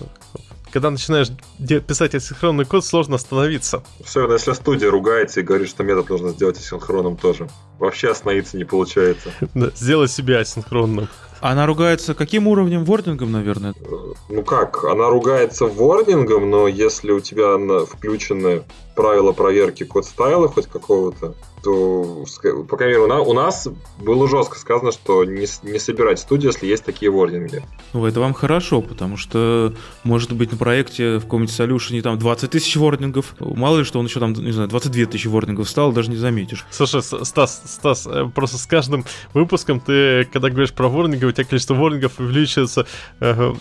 когда начинаешь писать асинхронный код, сложно остановиться. Особенно если студия ругается и говорит, что метод нужно сделать асинхронным тоже. Вообще остановиться не получается. Сделать себя асинхронным. Она ругается каким уровнем? Вордингом, наверное? Ну как, она ругается вордингом, но если у тебя включены правила проверки код стайла хоть какого-то, то, по крайней мере, у нас было жестко сказано, что не, не собирать студию, если есть такие вординги. Ну, это вам хорошо, потому что, может быть, на проекте в каком-нибудь солюшене там 20 тысяч вордингов, мало ли, что он еще там, не знаю, 22 тысячи вордингов стал, даже не заметишь. Слушай, Стас, Стас, э, просто с каждым выпуском ты, когда говоришь про вординги, у тебя количество вордингов увеличивается э,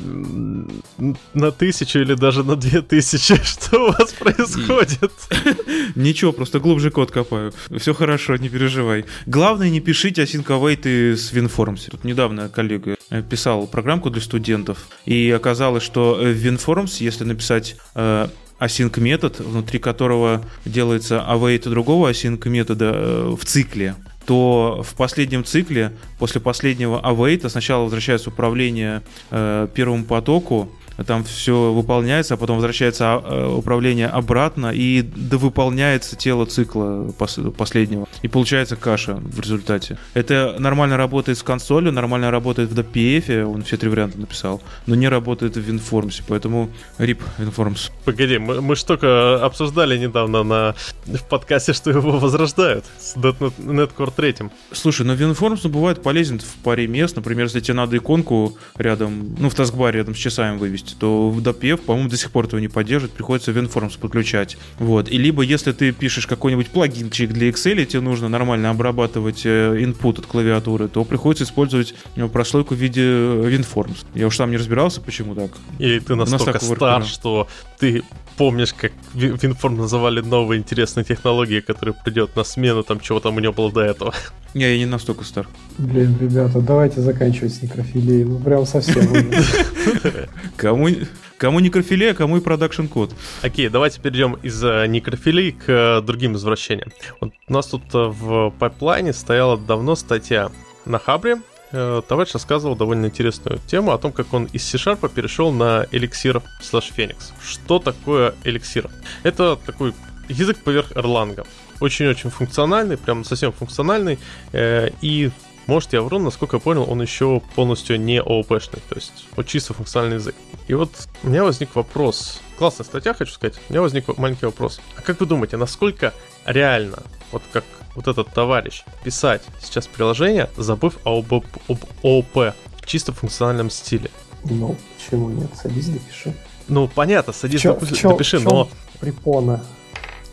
на тысячу или даже на две тысячи. Что у вас происходит? Ничего, просто глубже код копаю. Все хорошо, не переживай. Главное, не пишите async с WinForms. Тут недавно коллега э, писал программку для студентов, и оказалось, что в WinForms, если написать э, async метод, внутри которого делается await другого async метода э, в цикле, то в последнем цикле, после последнего await, сначала возвращается управление э, первому потоку, там все выполняется, а потом возвращается а, э, управление обратно и довыполняется тело цикла последнего. И получается каша в результате. Это нормально работает с консолью, нормально работает в DPF, он все три варианта написал, но не работает в WinForms, поэтому RIP WinForms. Погоди, мы, мы же только обсуждали недавно на, в подкасте, что его возрождают с .NET Core 3. Слушай, но WinForms ну, бывает полезен в паре мест, например, если тебе надо иконку рядом, ну, в таскбаре рядом с часами вывести, есть, то в DPF, по-моему, до сих пор этого не поддерживает, приходится WinForms подключать. Вот. И либо если ты пишешь какой-нибудь плагинчик для Excel, и тебе нужно нормально обрабатывать э, input от клавиатуры, то приходится использовать э, прослойку в виде WinForms. Я уж сам не разбирался, почему так. Или ты настолько стар, что ты помнишь, как WinForm называли новые интересные технологии, которые придет на смену там чего там у него было до этого. Не, я не настолько стар. Блин, ребята, давайте заканчивать с некрофилией. Ну, прям совсем. Кому, кому некрофилия, кому и продакшн код. Окей, давайте перейдем из э, некрофилии к э, другим извращениям. Вот у нас тут э, в пайплайне стояла давно статья на Хабре, товарищ рассказывал довольно интересную тему о том, как он из C-Sharp перешел на эликсир slash Phoenix. Что такое эликсир? Это такой язык поверх Erlang очень-очень функциональный, прям совсем функциональный, э, и может, я вру, насколько я понял, он еще полностью не ООПшный, то есть вот чисто функциональный язык. И вот у меня возник вопрос, классная статья, хочу сказать, у меня возник маленький вопрос. А как вы думаете, насколько реально, вот как вот этот товарищ, писать сейчас приложение, забыв об, об ООП в чисто функциональном стиле? Ну, почему нет? Садись, допиши. Ну, понятно, садись, чё, допиши, чё, допиши но... Препона.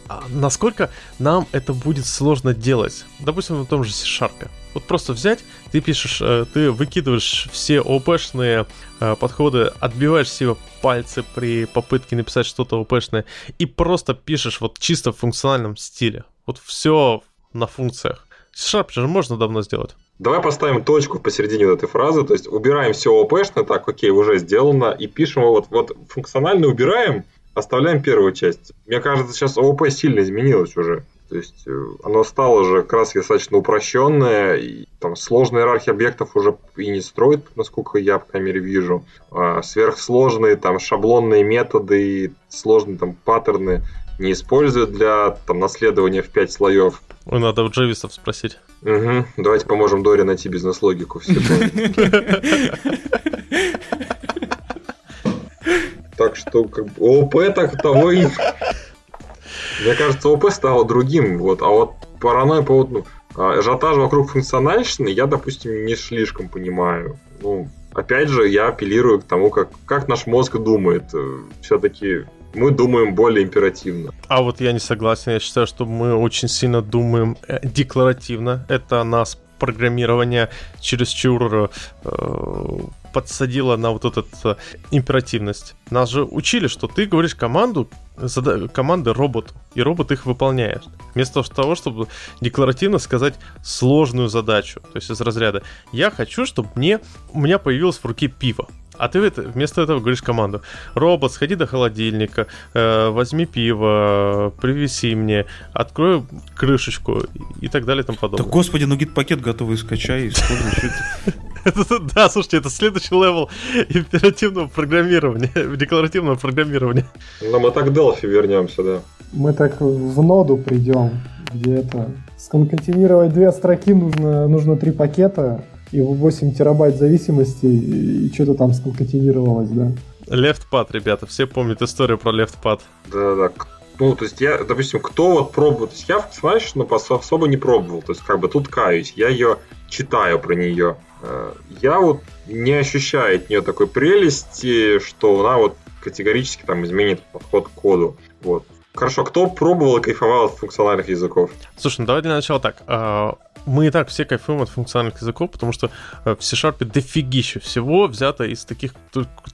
А насколько нам это будет сложно делать? Допустим, на том же C-Sharp. Вот просто взять, ты пишешь, э, ты выкидываешь все ОПшные э, подходы, отбиваешь себе пальцы при попытке написать что-то ОПшное и просто пишешь вот чисто в функциональном стиле. Вот все на функциях. C-Sharp же можно давно сделать. Давай поставим точку посередине вот этой фразы, то есть убираем все ОПшное, так, окей, уже сделано, и пишем вот, вот функционально убираем, Оставляем первую часть. Мне кажется, сейчас ООП сильно изменилось уже. То есть э, оно стало уже как раз достаточно упрощенное, и там сложная иерархия объектов уже и не строит, насколько я, по крайней мере, вижу. А сверхсложные там шаблонные методы и сложные там паттерны не используют для там, наследования в 5 слоев. Ой, надо у джавистов спросить. Угу. Давайте поможем Доре найти бизнес-логику. Так что как бы, ОП так того и... Мне кажется, ОП стало другим, вот, а вот паранойя по поводу... Ну, а, ажиотаж вокруг функциональщины я, допустим, не слишком понимаю. Ну, опять же, я апеллирую к тому, как, как наш мозг думает. Э, Все-таки мы думаем более императивно. А вот я не согласен. Я считаю, что мы очень сильно думаем э, декларативно. Это нас программирование чересчур э, подсадило на вот эту э, императивность. Нас же учили, что ты говоришь команду, зада- команды роботу, и робот их выполняет. Вместо того, чтобы декларативно сказать сложную задачу. То есть из разряда «Я хочу, чтобы мне, у меня появилось в руке пиво». А ты вместо этого говоришь команду. Робот, сходи до холодильника, э, возьми пиво, привези мне, открой крышечку и так далее и тому подобное. Да господи, ну NuGet-пакет готовый скачай, используй. Да, слушайте, это следующий левел императивного программирования, декларативного программирования. Но мы так Delphi вернемся, да. Мы так в ноду придем, где это... Сконкатинировать две строки нужно, нужно три пакета, и 8 терабайт зависимости, и что-то там сконкатинировалось, да. Лефтпад, ребята, все помнят историю про лефтпад. Да-да, ну, то есть я, допустим, кто вот пробует, то есть я знаешь, но особо не пробовал, то есть как бы тут каюсь, я ее читаю про нее. Э, я вот не ощущаю от нее такой прелести, что она вот категорически там изменит подход к коду. Вот. Хорошо, кто пробовал и кайфовал от функциональных языков? Слушай, ну давай для начала так. А, мы и так все кайфуем от функциональных языков, потому что э, в C-Sharp дофигища всего взято из таких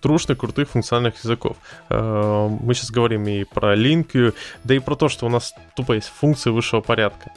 трушных, крутых функциональных языков. Э, мы сейчас говорим и про линкию, да и про то, что у нас тупо есть функции высшего порядка.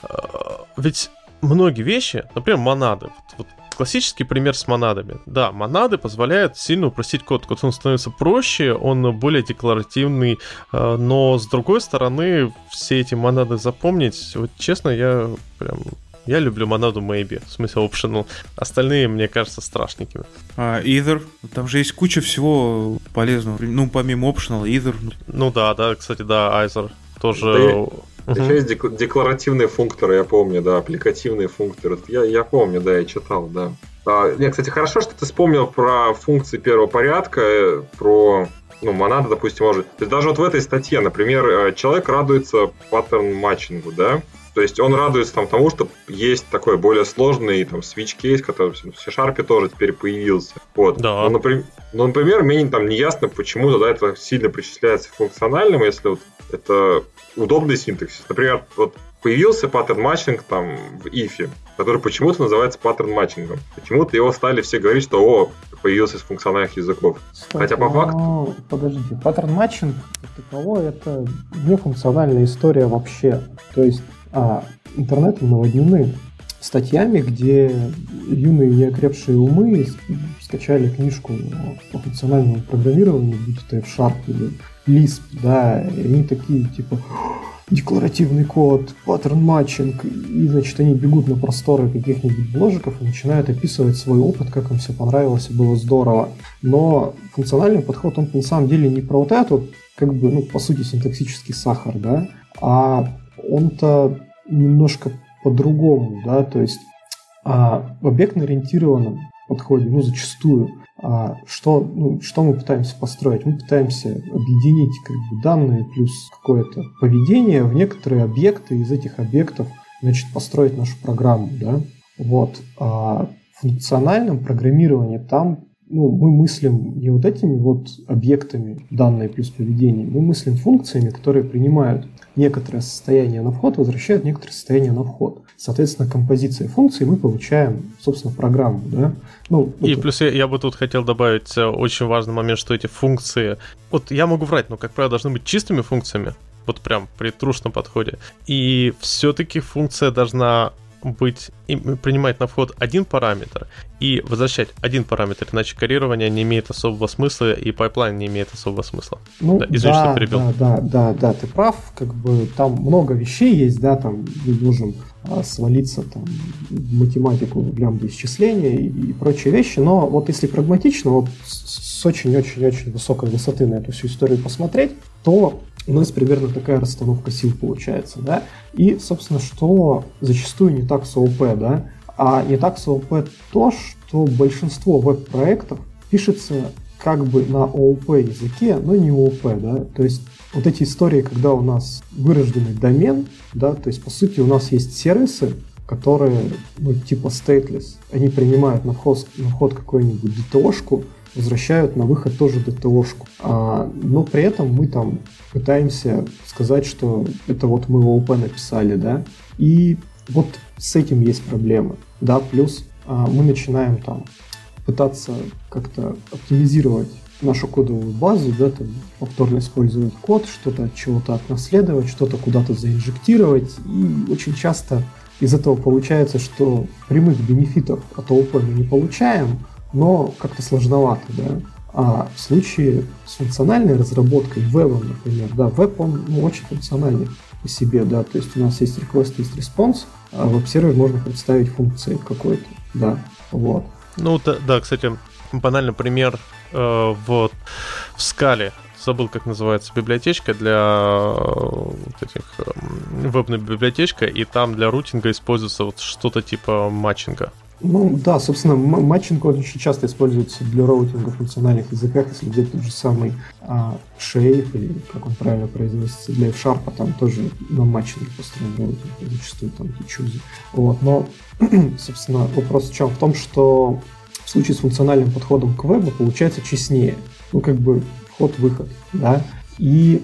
Ведь многие вещи, например, монады, вот, Классический пример с монадами. Да, монады позволяют сильно упростить код. Код он становится проще, он более декларативный, э, но с другой стороны, все эти монады запомнить, вот честно, я прям я люблю монаду maybe, в смысле optional. Остальные, мне кажется, страшненькими. А, either. Там же есть куча всего полезного. Ну, помимо optional, either. Ну да, да, кстати, да, either тоже... Да Uh-huh. Еще есть декларативные функторы, я помню, да, аппликативные функторы. Я, я помню, да, я читал, да. А, нет, кстати, хорошо, что ты вспомнил про функции первого порядка, э, про ну, монада, допустим, может. То есть даже вот в этой статье, например, э, человек радуется pattern matching у, да, то есть он радуется там тому, что есть такой более сложный там switch case, который в C-Sharp тоже теперь появился. Вот. Да. Ну, например, ну, например, мне там не ясно, почему тогда это сильно причисляется функциональным, если вот это удобный синтаксис. Например, вот появился pattern matching там в if, который почему-то называется pattern matching ом. Почему-то его стали все говорить, что о, появился из функциональных языков. Кстати, Хотя по факту... Ну, подождите, pattern matching таковой это не функциональная история вообще. То есть а, интернеты наводнены статьями, где юные неокрепшие умы скачали книжку по функциональному программированию, будь это F-Sharp или Lisp, да, и они такие, типа, декларативный код, pattern matching, и, значит, они бегут на просторы каких-нибудь бложиков и начинают описывать свой опыт, как им все понравилось и было здорово. Но функциональный подход, он на самом деле не про вот это, как бы, ну, по сути, синтаксический сахар, да, а он-то немножко по-другому, да, то есть а, в объектно-ориентированном подходе, ну, зачастую, что, ну, что мы пытаемся построить? Мы пытаемся объединить как бы, данные плюс какое-то поведение в некоторые объекты, из этих объектов значит, построить нашу программу. Да? Вот. А в функциональном программировании там ну, мы мыслим не вот этими вот объектами данные плюс поведение, мы мыслим функциями, которые принимают некоторое состояние на вход, возвращают некоторое состояние на вход. Соответственно, композицией функций мы получаем, собственно, программу. Да? Ну, И плюс я, я бы тут хотел добавить э, очень важный момент, что эти функции... Вот я могу врать, но, как правило, должны быть чистыми функциями, вот прям при трушном подходе. И все-таки функция должна быть принимать на вход один параметр и возвращать один параметр, иначе каррирование не имеет особого смысла и пайплайн не имеет особого смысла. Ну, да, извини, да, что перебил. Да, да, да, да, ты прав, как бы там много вещей есть, да, там мы можем а, свалиться там в математику лямбда исчисления и, и прочие вещи, но вот если прагматично, вот с очень-очень-очень высокой высоты на эту всю историю посмотреть, то у нас примерно такая расстановка сил получается, да. И, собственно, что зачастую не так с ООП, да. А не так с ООП то, что большинство веб-проектов пишется как бы на ООП языке, но не ООП, да. То есть вот эти истории, когда у нас вырожденный домен, да, то есть по сути у нас есть сервисы, которые, ну, типа stateless. Они принимают на вход, на вход какую-нибудь DTO-шку, возвращают на выход тоже DTO-шку. А, но при этом мы там пытаемся сказать, что это вот мы ООП написали, да, и вот с этим есть проблемы, да, плюс а, мы начинаем там пытаться как-то оптимизировать нашу кодовую базу, да, там, повторно использовать код, что-то от чего-то отнаследовать, что-то куда-то заинжектировать. И очень часто из этого получается, что прямых бенефитов от ООП мы не получаем, но как-то сложновато, да. А в случае с функциональной разработкой, вебом, например, да, веб, он ну, очень функциональный по себе, да, то есть у нас есть request, есть response, а веб-сервер можно представить функцией какой-то, да, вот. Ну, да, да кстати, банальный пример э, вот в скале забыл, как называется, библиотечка для вот этих э, вебной библиотечка, и там для рутинга используется вот что-то типа матчинга. Ну да, собственно, матчинг очень часто используется для роутинга в функциональных языках. Если взять тот же самый а, Shape, или как он правильно произносится, для F-Sharp, там тоже на матчинге построен роутинг, зачастую там чузы. Вот, но, собственно, вопрос в чем? В том, что в случае с функциональным подходом к вебу получается честнее. Ну, как бы вход-выход, да. И,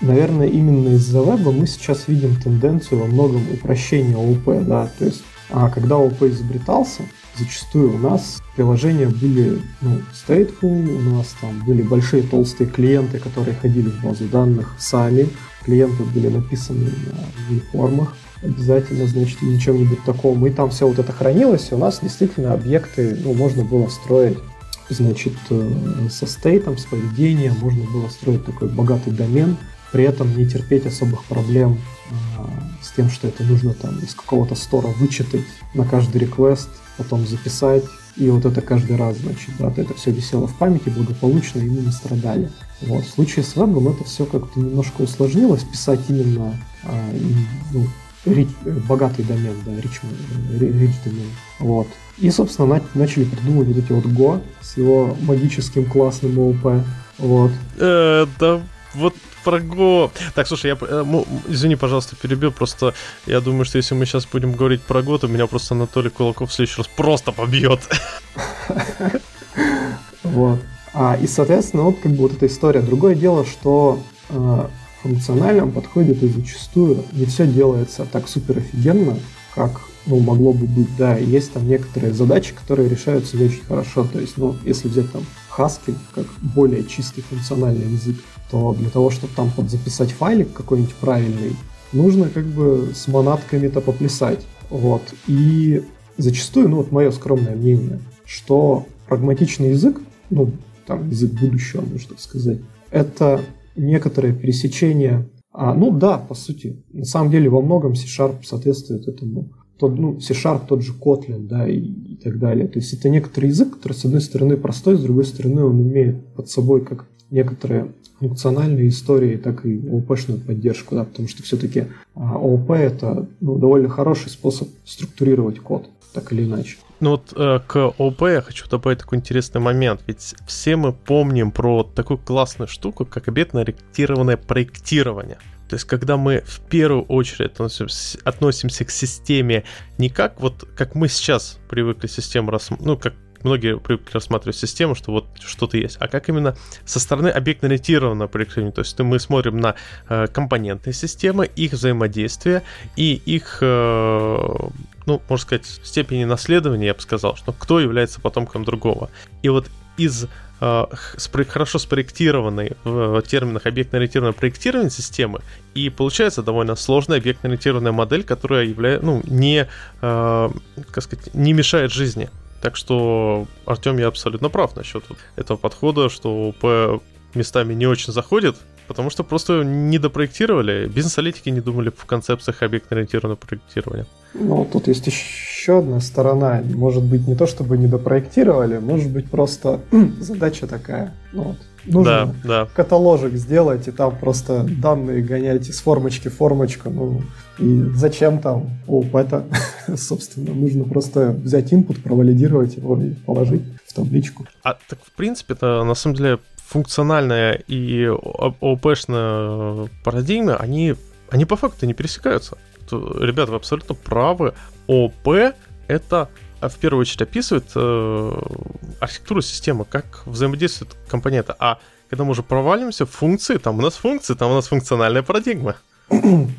наверное, именно из-за веба мы сейчас видим тенденцию во многом упрощения ООП, да, то есть а когда ОП изобретался, зачастую у нас приложения были ну, stateful, у нас там были большие толстые клиенты, которые ходили в базу данных сами, клиенты были написаны на формах, обязательно, значит, или чем-нибудь таком. И там все вот это хранилось, и у нас действительно объекты, ну, можно было строить значит, э, со стейтом, с поведением, можно было строить такой богатый домен, при этом не терпеть особых проблем а, с тем, что это нужно там из какого-то стора вычитать на каждый реквест, потом записать, и вот это каждый раз, значит, да, это все висело в памяти благополучно, и мы не страдали. Вот. В случае с вебом это все как-то немножко усложнилось, писать именно а, ну, рич, богатый домен, да, rich, rich домен. Вот. И, собственно, на, начали придумывать вот эти вот Go с его магическим классным ООП. Вот. Э, да, вот Go. Так, слушай, я, э, извини, пожалуйста, перебил, просто я думаю, что если мы сейчас будем говорить про Go, то меня просто Анатолий Кулаков в следующий раз просто побьет. Вот. А, и, соответственно, вот как бы вот эта история. Другое дело, что э, в функциональном подходе и зачастую не все делается так супер офигенно, как ну, могло бы быть, да, есть там некоторые задачи, которые решаются не очень хорошо. То есть, ну, если взять там Haskell как более чистый функциональный язык, то для того, чтобы там подзаписать файлик какой-нибудь правильный, нужно как бы с монатками-то поплясать. Вот. И зачастую, ну вот мое скромное мнение, что прагматичный язык, ну, там, язык будущего, можно сказать, это некоторое пересечение а, ну да, по сути. На самом деле во многом C-Sharp соответствует этому. Тот, ну, C-Sharp, тот же Kotlin, да, и, и так далее. То есть это некоторый язык, который с одной стороны простой, с другой стороны он имеет под собой как некоторые функциональные истории, так и ООП-шную поддержку, да, потому что все-таки а, ООП это ну, довольно хороший способ структурировать код, так или иначе. Ну вот э, к ОП я хочу добавить такой интересный момент, ведь все мы помним про такую классную штуку, как объектно-ориентированное проектирование. То есть, когда мы в первую очередь относимся, относимся к системе не как вот, как мы сейчас привыкли систему рассматривать, ну, как многие привыкли рассматривать систему, что вот что-то есть, а как именно со стороны объектно-ориентированного проектирования. То есть мы смотрим на э, компонентные системы, их взаимодействие и их, э, ну, можно сказать, степени наследования, я бы сказал, что кто является потомком другого. И вот из э, хорошо спроектированной в терминах объектно-ориентированного проектирования системы, и получается довольно сложная объектно-ориентированная модель, которая является, ну, не, э, как сказать, не мешает жизни. Так что, Артем, я абсолютно прав насчет вот этого подхода, что П местами не очень заходит, потому что просто не допроектировали, бизнес-аналитики не думали в концепциях объектно-ориентированного проектирования. Ну, тут есть еще одна сторона. Может быть, не то чтобы не допроектировали, может быть, просто задача такая. Ну, вот. Нужно да, да. каталожик сделать и там просто данные гонять из формочки в формочку. Ну, и зачем там оп, это, собственно, нужно просто взять input, провалидировать его и положить в табличку. А так, в принципе, это на самом деле функциональная и ОПшная парадигма, они, они по факту не пересекаются. ребята, вы абсолютно правы. ОП это в первую очередь описывает э, архитектуру системы, как взаимодействуют компоненты. А когда мы уже проваливаемся в функции, там у нас функции, там у нас функциональная парадигма.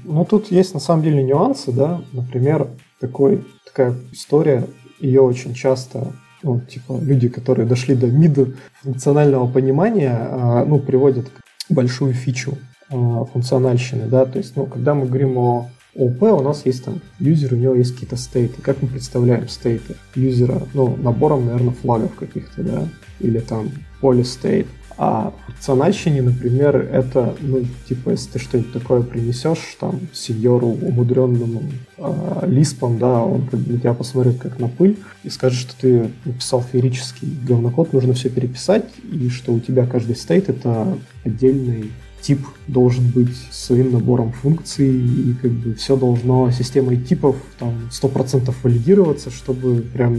Ну, тут есть на самом деле нюансы, да. Например, такой, такая история, ее очень часто ну, типа, люди, которые дошли до мида функционального понимания, а, ну, приводят большую фичу а, функциональщины, да, то есть, ну, когда мы говорим о ОП, у нас есть там юзер, у него есть какие-то стейты. Как мы представляем стейты юзера? Ну, набором, наверное, флагов каких-то, да, или там полистейт. А в функциональщине, например, это, ну, типа, если ты что-нибудь такое принесешь, там, сеньору умудренному э, лиспом, да, он как бы тебя посмотрит как на пыль и скажет, что ты написал феерический говнокод, нужно все переписать, и что у тебя каждый стейт — это отдельный тип должен быть своим набором функций, и как бы все должно системой типов там 100% валидироваться, чтобы прям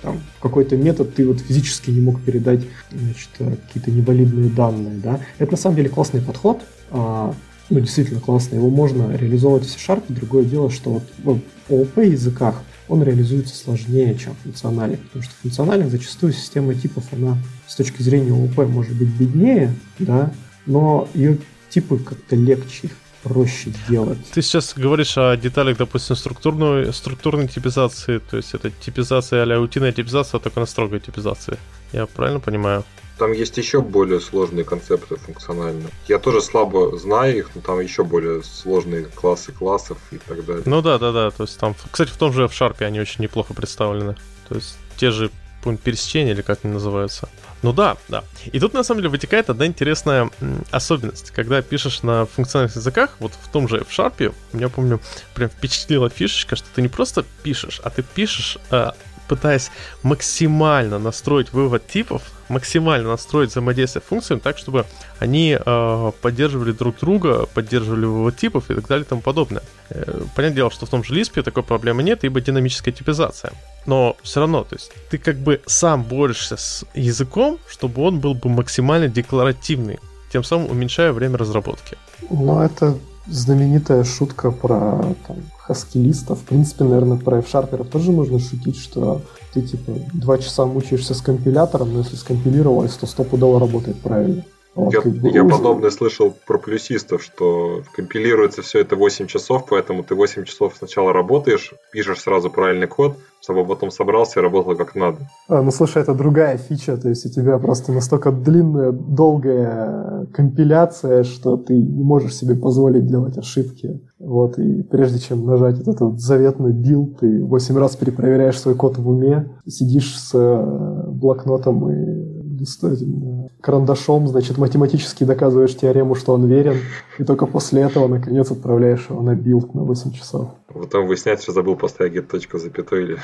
там какой-то метод ты вот физически не мог передать значит, какие-то невалидные данные, да. Это на самом деле классный подход, а, ну, действительно классно, его можно реализовывать в C-Sharp, другое дело, что вот в OOP языках он реализуется сложнее, чем функциональный, потому что функциональных зачастую система типов, она с точки зрения ООП может быть беднее, да, но ее типы как-то легче, их проще делать. Ты сейчас говоришь о деталях, допустим, структурной, структурной типизации, то есть это типизация а-ля утиная типизация, а только на строгой типизации. Я правильно понимаю? Там есть еще более сложные концепты функциональные. Я тоже слабо знаю их, но там еще более сложные классы классов и так далее. Ну да, да, да. То есть там, кстати, в том же в Sharp они очень неплохо представлены. То есть те же пересечения или как они называются. Ну да, да. И тут на самом деле вытекает одна интересная особенность. Когда пишешь на функциональных языках, вот в том же F-Sharp, меня помню, прям впечатлила фишечка, что ты не просто пишешь, а ты пишешь э, пытаясь максимально настроить вывод типов, максимально настроить взаимодействие функциями так, чтобы они э, поддерживали друг друга, поддерживали вывод типов и так далее и тому подобное. Э, понятное дело, что в том же Lisp такой проблемы нет, ибо динамическая типизация. Но все равно, то есть ты как бы сам борешься с языком, чтобы он был бы максимально декларативный, тем самым уменьшая время разработки. Ну, это знаменитая шутка про там, хаскилистов. В принципе, наверное, про f тоже можно шутить, что ты типа два часа мучаешься с компилятором, но если скомпилировалось, то стопудово работает правильно. Я, я подобное слышал про плюсистов, что компилируется все это 8 часов, поэтому ты 8 часов сначала работаешь, пишешь сразу правильный код, чтобы потом собрался и работал как надо. А, ну слушай, это другая фича, то есть у тебя просто настолько длинная, долгая компиляция, что ты не можешь себе позволить делать ошибки. Вот, и прежде чем нажать этот вот заветный билд, ты 8 раз перепроверяешь свой код в уме, сидишь с э, блокнотом и этим карандашом, значит, математически доказываешь теорему, что он верен, и только после этого, наконец, отправляешь его на билд на 8 часов. Потом выясняется, что забыл поставить где-то точку запятой или...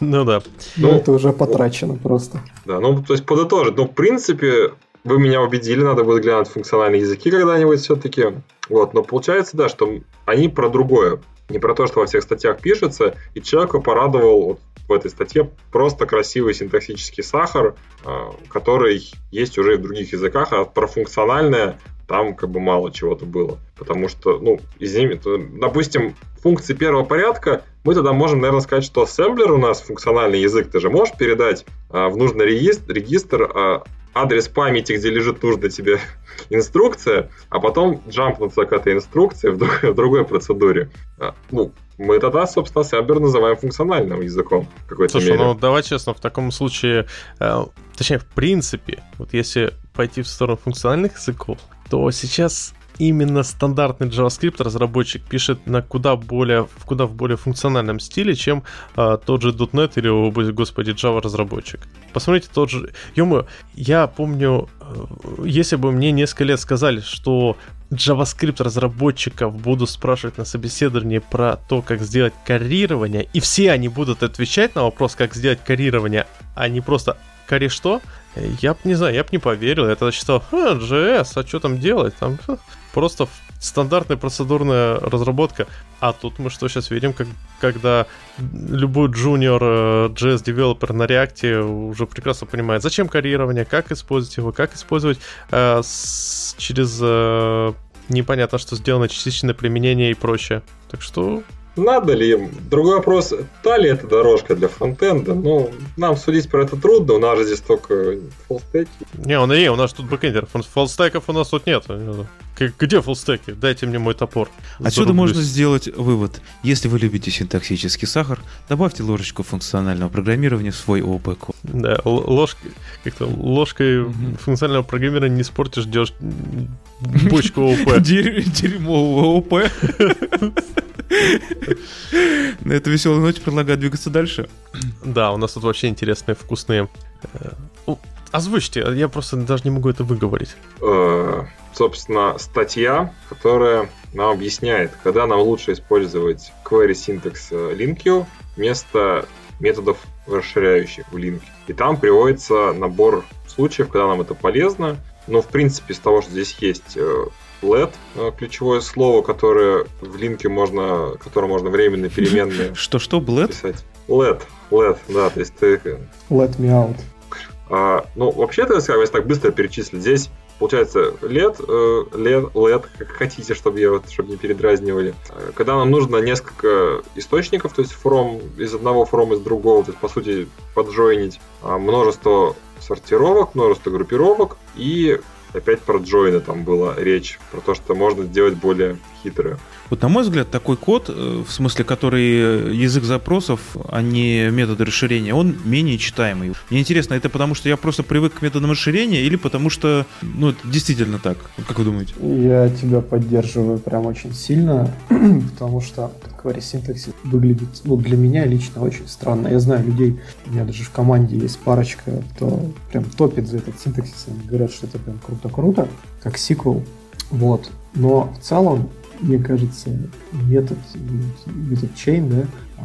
Ну да. Ну, это уже потрачено просто. Да, ну, то есть подытожить. Ну, в принципе, вы меня убедили, надо будет глянуть функциональные языки когда-нибудь все-таки. Вот, но получается, да, что они про другое. Не про то, что во всех статьях пишется, и человека порадовал вот в этой статье просто красивый синтаксический сахар, а, который есть уже и в других языках, а про функциональное там как бы мало чего-то было. Потому что, ну, извини, допустим, функции первого порядка, мы тогда можем, наверное, сказать, что ассемблер у нас функциональный язык, ты же можешь передать а, в нужный регистр, регистр а, адрес памяти, где лежит нужная тебе инструкция, а потом джампнуться к этой инструкции в, в другой процедуре. А, ну, мы тогда, собственно, ассемблер называем функциональным языком в какой-то Слушай, мере. ну давай честно, в таком случае, э, точнее, в принципе, вот если пойти в сторону функциональных языков, то сейчас именно стандартный JavaScript разработчик пишет на куда более, в куда в более функциональном стиле, чем а, тот же .NET или, о, господи, Java разработчик. Посмотрите тот же... ё я помню, э, если бы мне несколько лет сказали, что JavaScript разработчиков буду спрашивать на собеседовании про то, как сделать карирование, и все они будут отвечать на вопрос, как сделать карирование, а не просто «кари что?», я бы не знаю, я бы не поверил. Я тогда считал, а, JS, а что там делать? Там просто стандартная процедурная разработка. А тут мы что сейчас видим, как, когда любой э, JS девелопер на реакте уже прекрасно понимает, зачем карирование, как использовать его, как использовать э, с, через э, непонятно, что сделано частичное применение и прочее. Так что надо ли им? Другой вопрос, та ли это дорожка для фронтенда? Ну, нам судить про это трудно, у нас же здесь только фоллстеки. Не, Они у нас тут бэкэндер. Фоллстеков у нас тут нет. Где фоллстеки? Дайте мне мой топор. Отсюда можно сделать вывод. Если вы любите синтаксический сахар, добавьте ложечку функционального программирования в свой ООП код. Да, ложкой, как-то ложкой функционального программирования не испортишь дешь бочку ООП. Дерьмового ООП. На этой веселой ноте предлагаю двигаться дальше. Да, у нас тут вообще интересные, вкусные. Э, озвучьте, я просто даже не могу это выговорить. Э, собственно, статья, которая нам объясняет, когда нам лучше использовать query syntax LinkU вместо методов расширяющих в линке. И там приводится набор случаев, когда нам это полезно. Но, в принципе, из того, что здесь есть э, LED, э, ключевое слово, которое в линке можно, которое можно временно переменные Что-что, bled? писать. LED, LED, да, то есть ты... Let me out. А, ну, вообще-то, если так быстро перечислить, здесь получается LED, э, LED, LED, как хотите, чтобы я вот, чтобы не передразнивали. Э, когда нам нужно несколько источников, то есть from из одного from из другого, то есть по сути поджойнить а, множество сортировок, множество группировок и опять про джойны там была речь, про то, что можно сделать более хитрое. Вот на мой взгляд, такой код, э, в смысле, который язык запросов, а не методы расширения, он менее читаемый. Мне интересно, это потому что я просто привык к методам расширения или потому что, ну, это действительно так? Как вы думаете? Я тебя поддерживаю прям очень сильно, потому что query синтаксис выглядит, ну, для меня лично очень странно. Я знаю людей, у меня даже в команде есть парочка, кто прям топит за этот синтаксис, они говорят, что это прям круто-круто, как сиквел. Вот. Но в целом мне кажется, метод, метод chain, да, а,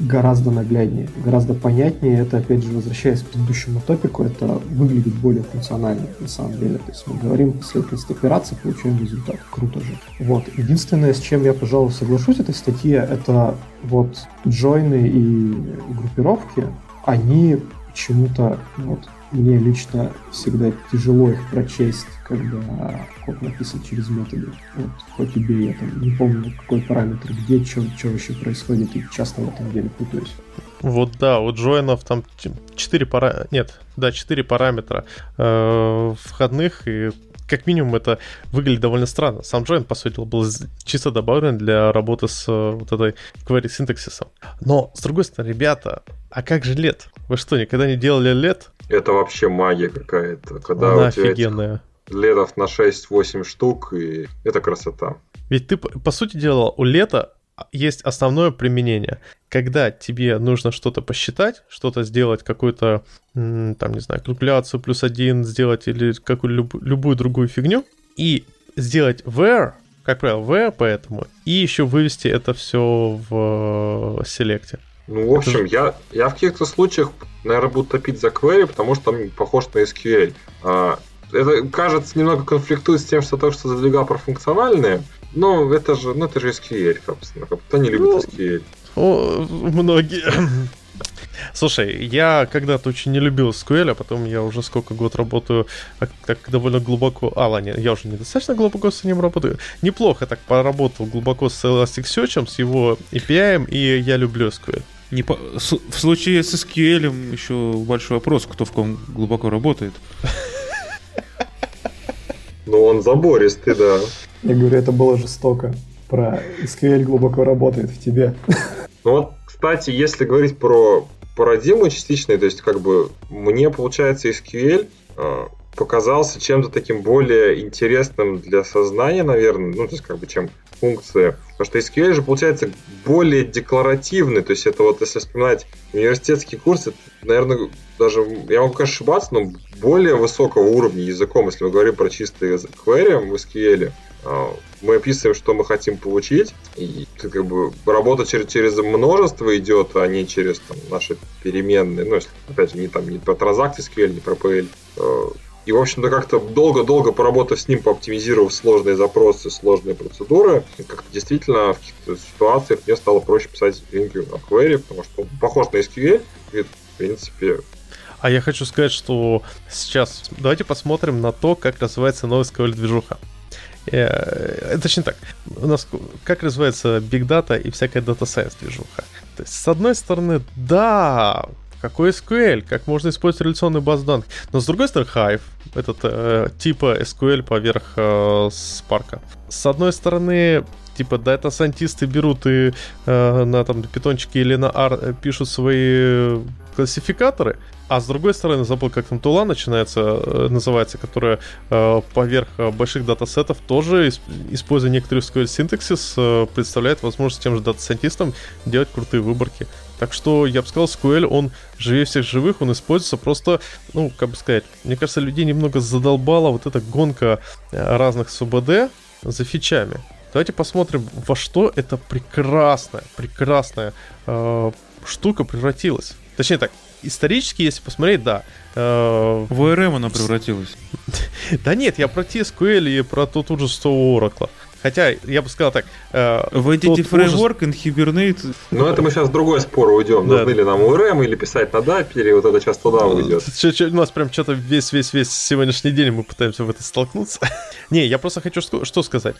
гораздо нагляднее, гораздо понятнее. Это, опять же, возвращаясь к предыдущему топику, это выглядит более функционально, на самом деле. То есть мы говорим последовательность операций, получаем результат. Круто же. Вот. Единственное, с чем я, пожалуй, соглашусь в этой статье, это вот джойны и группировки, они почему-то вот, мне лично всегда тяжело их прочесть, когда код написан через методы. Вот, хоть убей, я там не помню, какой параметр, где, что вообще происходит, и часто в этом деле путаюсь. Вот да, у джойнов там 4 пара... Нет, да, 4 параметра э, входных, и как минимум это выглядит довольно странно. Сам join, по сути, был чисто добавлен для работы с э, вот этой query синтаксисом. Но, с другой стороны, ребята, а как же лет? Вы что, никогда не делали лет? Это вообще магия какая-то. Когда Она офигенная. Летов на 6-8 штук, и это красота. Ведь ты, по сути дела, у лета есть основное применение. Когда тебе нужно что-то посчитать, что-то сделать, какую-то, там, не знаю, калькуляцию плюс один сделать или какую любую другую фигню, и сделать where, как правило, where поэтому, и еще вывести это все в селекте. Ну, в общем, я, я в каких-то случаях, наверное, буду топить за query, потому что он похож на SQL. Это, кажется, немного конфликтует с тем, что то, что задвигал про функциональные, но это же, ну, это же SQL, собственно. Кто не любит ну, SQL? О, многие. Слушай, я когда-то очень не любил SQL, а потом я уже сколько год работаю а, так довольно глубоко... А, ладно, я уже недостаточно глубоко с ним работаю. Неплохо так поработал глубоко с Elasticsearch, с его API, и я люблю SQL. Не по... В случае с SQL еще большой вопрос, кто в ком глубоко работает. Ну, он забористый, да. Я говорю, это было жестоко. Про SQL глубоко работает в тебе. Ну вот, кстати, если говорить про парадигму частичной, то есть как бы мне, получается, SQL показался чем-то таким более интересным для сознания, наверное, ну, то есть как бы чем функция. Потому что SQL же получается более декларативный, то есть это вот, если вспоминать университетский курс, это, наверное, даже, я могу, конечно, ошибаться, но более высокого уровня языком, если мы говорим про чистый язык query в SQL, а, мы описываем, что мы хотим получить, и как бы работа через, через множество идет, а не через там, наши переменные. Ну, если, опять же, не, там, не про транзакции SQL, не про PL. И, в общем-то, как-то долго-долго поработав с ним, пооптимизировав сложные запросы, сложные процедуры, как-то действительно в каких-то ситуациях мне стало проще писать линки на query, потому что он похож на SQL, и, в принципе, а я хочу сказать, что сейчас давайте посмотрим на то, как развивается новая SQL-движуха. Э, точнее так, у нас как развивается Big Data и всякая Data Science движуха. То есть, с одной стороны, да, какой SQL, как можно использовать реляционную базу данных. Но с другой стороны, Hive, этот э, типа SQL поверх э, Spark. С одной стороны, типа дата-сайентисты берут и э, на там питончике или на R э, пишут свои классификаторы, а с другой стороны, забыл, как там тула начинается, э, называется, которая э, поверх э, больших датасетов тоже, используя некоторый SQL синтаксис, э, представляет возможность тем же дата-сайентистам делать крутые выборки. Так что я бы сказал, SQL, он живее всех живых, он используется просто, ну, как бы сказать, мне кажется, людей немного задолбала вот эта гонка э, разных СУБД за фичами. Давайте посмотрим, во что эта прекрасная, прекрасная э, штука превратилась. Точнее так, исторически, если посмотреть, да. Э, в ORM она превратилась. Да нет, я про TSQL и про тот ужас Oracle. Хотя, я бы сказал так... Э, в Entity Framework ужас... and Hibernate... Ну, это мы сейчас в другой спор уйдем. Да. Нужны ли нам ORM или писать на или вот это сейчас туда уйдет. У нас прям что-то весь-весь-весь сегодняшний день мы пытаемся в это столкнуться. Не, я просто хочу что сказать.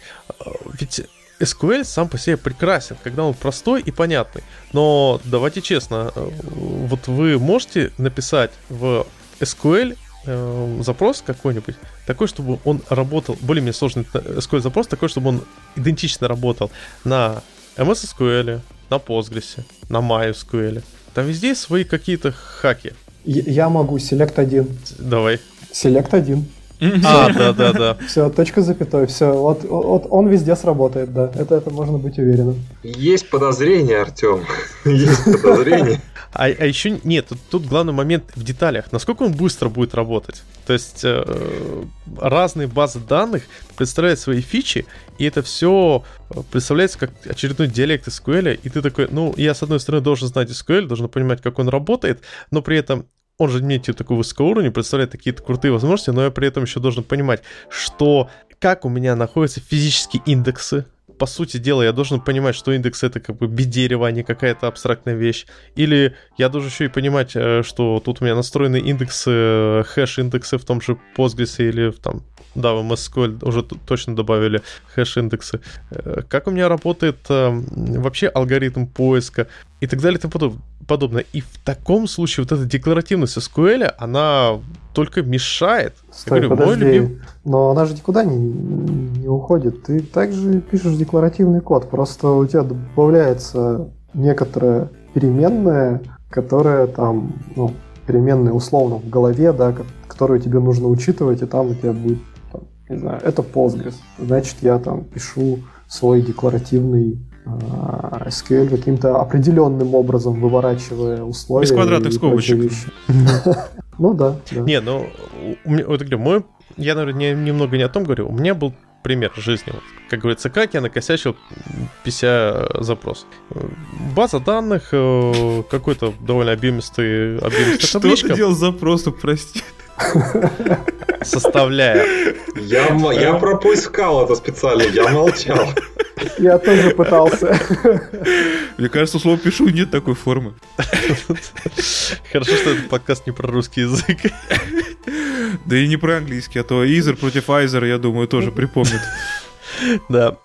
Ведь SQL сам по себе прекрасен, когда он простой и понятный. Но давайте честно, э, вот вы можете написать в SQL э, запрос какой-нибудь, такой, чтобы он работал, более-менее сложный SQL запрос, такой, чтобы он идентично работал на MS SQL, на Postgres, на MySQL. Там везде свои какие-то хаки. Я могу, Select 1. Давай. Select 1. А, да, да, да. Все, точка запятой, все. Вот, вот он везде сработает, да. Это, это можно быть уверенным. Есть подозрение, Артем. Есть подозрение. А, а еще нет, тут, тут главный момент в деталях. Насколько он быстро будет работать? То есть э, разные базы данных представляют свои фичи, и это все представляется как очередной диалект SQL, и ты такой, ну, я с одной стороны должен знать SQL, должен понимать, как он работает, но при этом он же типа, такой высокий уровень, представляет какие-то крутые возможности, но я при этом еще должен понимать, что как у меня находятся физические индексы, по сути дела, я должен понимать, что индекс это как бы дерево, а не какая-то абстрактная вещь. Или я должен еще и понимать, э, что тут у меня настроены индексы, э, хэш-индексы в том же Postgres или там да, в MSQL уже точно добавили хэш-индексы. Э, как у меня работает вообще алгоритм поиска и так далее и тому подобное. И в таком случае вот эта декларативность SQL, она только мешает. Стой, я говорю, подожди, мой любим... но она же никуда не, не уходит. Ты также пишешь декларативный код, просто у тебя добавляется некоторая переменная, которая там, ну, переменная условно в голове, да, которую тебе нужно учитывать, и там у тебя будет, там, не знаю, это Postgres. Значит, я там пишу свой декларативный SQL каким-то определенным образом выворачивая условия. Без квадратных скобочек. Ну да. Не, ну, вот говорю, мой, я, наверное, немного не о том говорю. У меня был пример жизни. Как говорится, как я накосячил, пися запрос. База данных, э, какой-то довольно объемистый, объемистый Что ты делал запрос, прости? Составляя. Я, я пропускал это специально, я молчал. Я тоже пытался. Мне кажется, слово «пишу» нет такой формы. Хорошо, что этот подкаст не про русский язык. Да и не про английский, а то Изер против Айзер, я думаю, тоже припомнит. Да.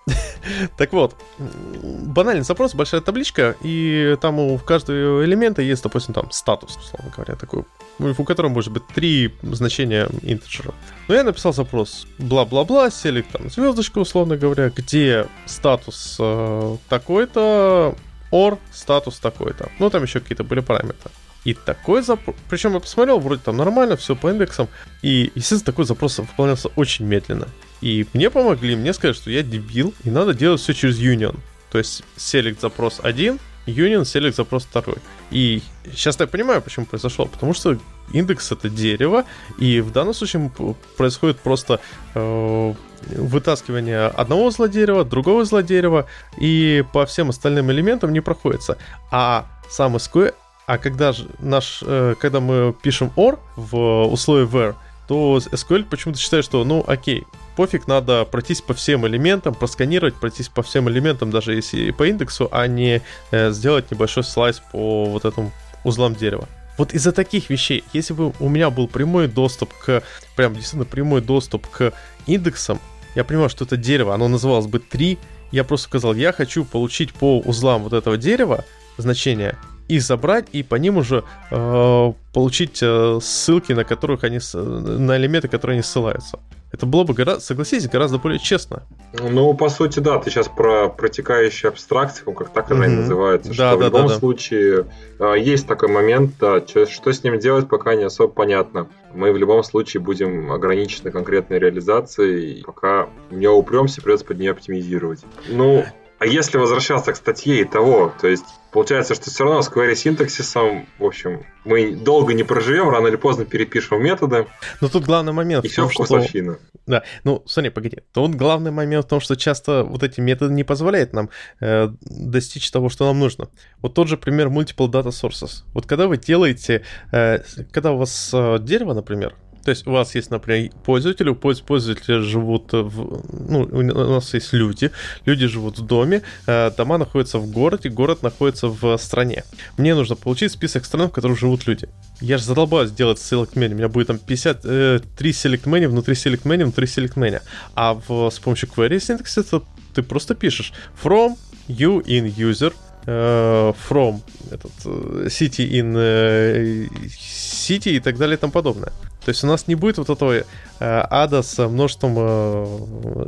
Так вот, банальный запрос, большая табличка, и там у каждого элемента есть, допустим, там статус, условно говоря, такой, у которого может быть три значения интеджера. Но я написал запрос бла-бла-бла, селек там звездочка, условно говоря, где статус э, такой-то, or статус такой-то. Ну, там еще какие-то были параметры. И такой запрос... Причем я посмотрел, вроде там нормально, все по индексам. И, естественно, такой запрос выполнялся очень медленно. И мне помогли, мне сказали, что я дебил, и надо делать все через Union. То есть select запрос один, Union select запрос второй. И сейчас я понимаю, почему произошло. Потому что индекс это дерево, и в данном случае происходит просто э, вытаскивание одного злодерева, другого злодерева, и по всем остальным элементам не проходится. А сам SQL, а когда же наш, э, когда мы пишем OR в условии where, то SQL почему-то считает, что ну окей, пофиг, надо пройтись по всем элементам, просканировать, пройтись по всем элементам, даже если по индексу, а не э, сделать небольшой слайс по вот этому узлам дерева. Вот из-за таких вещей, если бы у меня был прямой доступ к, прям действительно прямой доступ к индексам, я понимаю, что это дерево, оно называлось бы 3, я просто сказал, я хочу получить по узлам вот этого дерева значение и забрать, и по ним уже э, получить э, ссылки, на которых они, на элементы, которые они ссылаются. Это было бы, гораздо, согласитесь, гораздо более честно. Ну, по сути, да, ты сейчас про протекающие абстракции, как так она mm-hmm. и называется, да, что да, в любом да, случае да. есть такой момент, да, что с ним делать, пока не особо понятно. Мы в любом случае будем ограничены конкретной реализацией, пока в нее упремся, придется под нее оптимизировать. Ну, а если возвращаться к статье и того, то есть Получается, что все равно с query синтаксисом, в общем, мы долго не проживем, рано или поздно перепишем методы. Но тут главный момент и в том, все вкусовщина. Что... Да, ну, смотри, погоди. Тут главный момент в том, что часто вот эти методы не позволяют нам э, достичь того, что нам нужно. Вот тот же пример multiple data sources. Вот когда вы делаете, э, когда у вас э, дерево, например, то есть у вас есть, например, пользователи, у пользователя живут в... Ну, у нас есть люди, люди живут в доме, э, дома находятся в городе, город находится в стране. Мне нужно получить список стран, в которых живут люди. Я же задолбаюсь делать select menu. У меня будет там 53 э, select menu внутри select menu внутри select menu. А в, с помощью query syntax ты просто пишешь from you in user э, from этот, э, city in city и так далее и тому подобное. То есть у нас не будет вот этого э, ада с множеством э,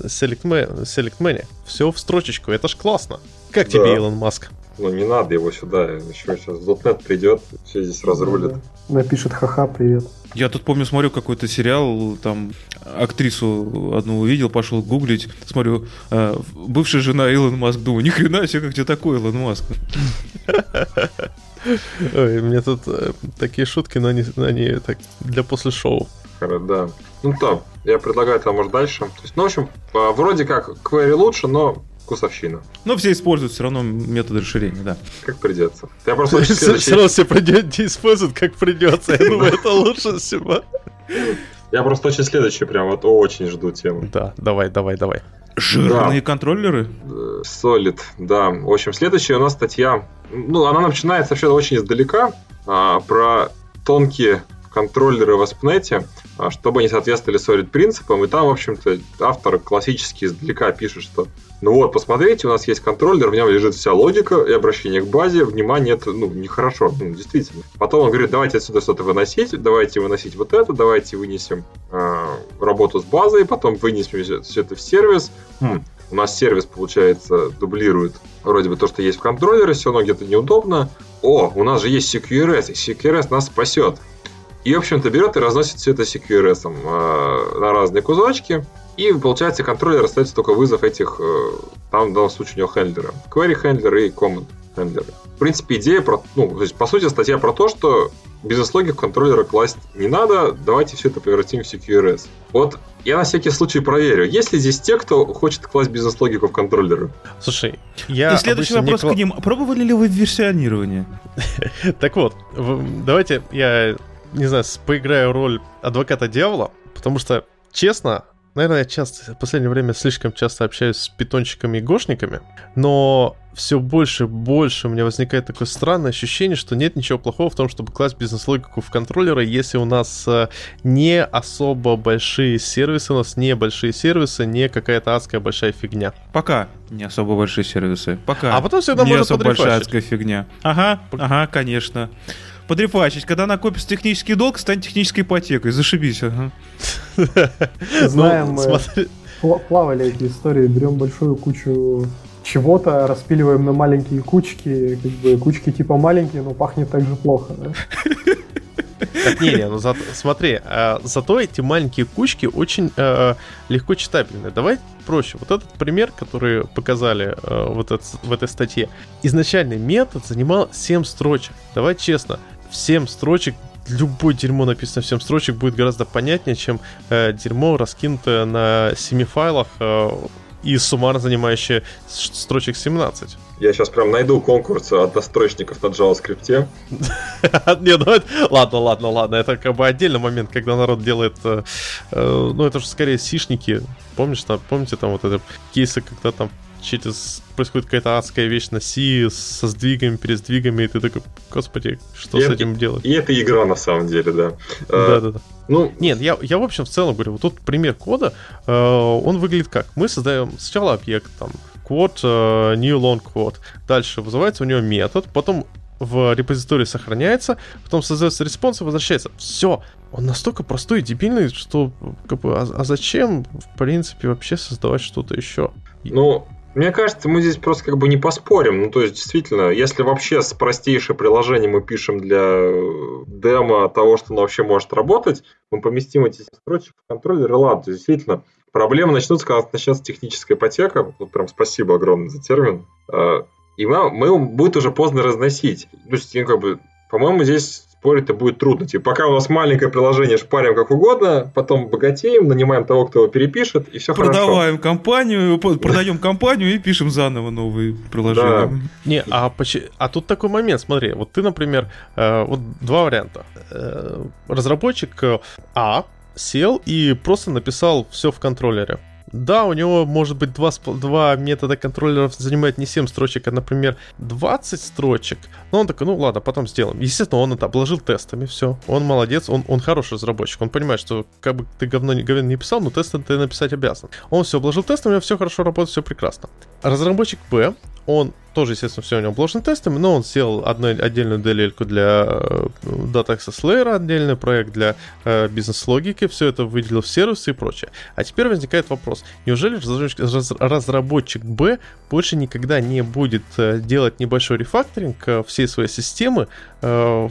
select, select menu. Все в строчечку, это ж классно. Как да. тебе, Илон Маск? Ну, не надо его сюда. Еще сейчас .NET придет, все здесь разрулит. Напишет ха-ха, привет. Я тут помню, смотрю какой-то сериал, там актрису одну увидел, пошел гуглить, смотрю, э, бывшая жена Илон Маск, думаю, ни хрена себе, как тебе такой Илон Маск. Ой, мне тут э, такие шутки, но они, они так для после шоу. Да. Ну то, я предлагаю там, может, дальше. То есть, ну, в общем, а, вроде как query лучше, но вкусовщина. Но все используют все равно методы расширения, да. Как придется. Я просто очень следующий... Все равно все придет, используют как придется. Я думаю, это лучше всего. Я просто очень следующий прям вот очень жду тему. Да, давай, давай, давай. Жирные да. контроллеры? Solid, да. В общем, следующая у нас статья. Ну, она начинается вообще очень издалека. А, про тонкие контроллеры в ASP.NET, а, чтобы они соответствовали Solid принципам. И там, в общем-то, автор классически издалека пишет, что ну вот, посмотрите, у нас есть контроллер, в нем лежит вся логика и обращение к базе, внимание, это, ну, нехорошо, ну, действительно. Потом он говорит, давайте отсюда что-то выносить, давайте выносить вот это, давайте вынесем э, работу с базой, потом вынесем все это в сервис. Хм, у нас сервис, получается, дублирует вроде бы то, что есть в контроллере, все равно где-то неудобно. О, у нас же есть CQRS, и CQRS нас спасет. И, в общем-то, берет и разносит все это CQRS э, на разные кусочки. И, получается, контроллер остается только вызов этих, э, там, в данном случае, у него хендлера. Query хендлер и command хендлеры. В принципе, идея про, ну, то есть, по сути, статья про то, что бизнес-логику контроллера класть не надо, давайте все это превратим в CQRS. Вот я на всякий случай проверю, есть ли здесь те, кто хочет класть бизнес-логику в контроллеры. Слушай, я... И следующий вопрос не... к ним. Пробовали ли вы версионирование? Так вот, давайте я не знаю, поиграю роль адвоката дьявола, потому что, честно, наверное, я часто, в последнее время слишком часто общаюсь с питончиками и гошниками, но все больше и больше у меня возникает такое странное ощущение, что нет ничего плохого в том, чтобы класть бизнес-логику в контроллеры, если у нас э, не особо большие сервисы, у нас не большие сервисы, не какая-то адская большая фигня. Пока не особо большие сервисы. Пока. А потом всегда не можно особо большая адская фигня. Ага, ага, конечно подрепачить. Когда накопится технический долг, станет технической ипотекой. Зашибись. Ага. Знаем, ну, плавали эти истории, берем большую кучу чего-то, распиливаем на маленькие кучки, как бы кучки типа маленькие, но пахнет так же плохо, да? Так, не, не, ну за, смотри, э, зато эти маленькие кучки очень э, легко читабельны. Давай проще. Вот этот пример, который показали э, вот это, в этой статье. Изначальный метод занимал 7 строчек. Давай честно, в 7 строчек любое дерьмо написано в 7 строчек будет гораздо понятнее, чем э, дерьмо раскинутое на 7 файлах э, и суммарно занимающее строчек 17. Я сейчас прям найду конкурс однострочников на JavaScript. Не, ну это... Ладно, ладно, ладно. Это как бы отдельный момент, когда народ делает... Э, э, ну, это же скорее сишники. Помнишь, там, помните там вот это кейсы, когда там через происходит какая-то адская вещь на C со сдвигами, пересдвигами, и ты такой, господи, что И с это- этим делать? И это игра на самом деле, да. Э, Да-да-да. Ну, Нет, я, я в общем в целом говорю, вот тут пример кода, э, он выглядит как? Мы создаем сначала объект, там, quote, э, new long quote, дальше вызывается у него метод, потом в репозитории сохраняется, потом создается респонс и возвращается. Все. Он настолько простой и дебильный, что как бы, а, а зачем, в принципе, вообще создавать что-то еще? Ну, мне кажется, мы здесь просто как бы не поспорим. Ну, то есть, действительно, если вообще с простейшее приложение мы пишем для э, демо того, что оно вообще может работать, мы поместим эти строчки в контроллер, и ладно. Действительно, проблемы начнутся, когда начнется техническая ипотека. Вот прям спасибо огромное за термин. Э, И мы, мы будет уже поздно разносить. То есть, как бы, по-моему, здесь спорить-то будет трудно. Типа, пока у нас маленькое приложение, шпарим как угодно, потом богатеем, нанимаем того, кто его перепишет, и все хорошо. Продаваем компанию, п- продаем компанию и пишем заново новые приложения. Не, а, а тут такой момент, смотри, вот ты, например, э, вот два варианта. Э, разработчик э, А сел и просто написал все в контроллере. Да, у него может быть два, два метода контроллеров занимает не 7 строчек, а, например, 20 строчек. Но он такой, ну ладно, потом сделаем. Естественно, он это обложил тестами, все. Он молодец, он, он хороший разработчик. Он понимает, что как бы ты говно не, говно не писал, но тесты ты написать обязан. Он все обложил тестами, все хорошо работает, все прекрасно. Разработчик Б, он тоже, естественно, все у него обложено тестами, но он сделал одну отдельную DLL для э, Data Access Layer, отдельный проект для э, бизнес-логики, все это выделил в сервисы и прочее. А теперь возникает вопрос, неужели разработчик, раз- разработчик Б больше никогда не будет э, делать небольшой рефакторинг э, всей своей системы э,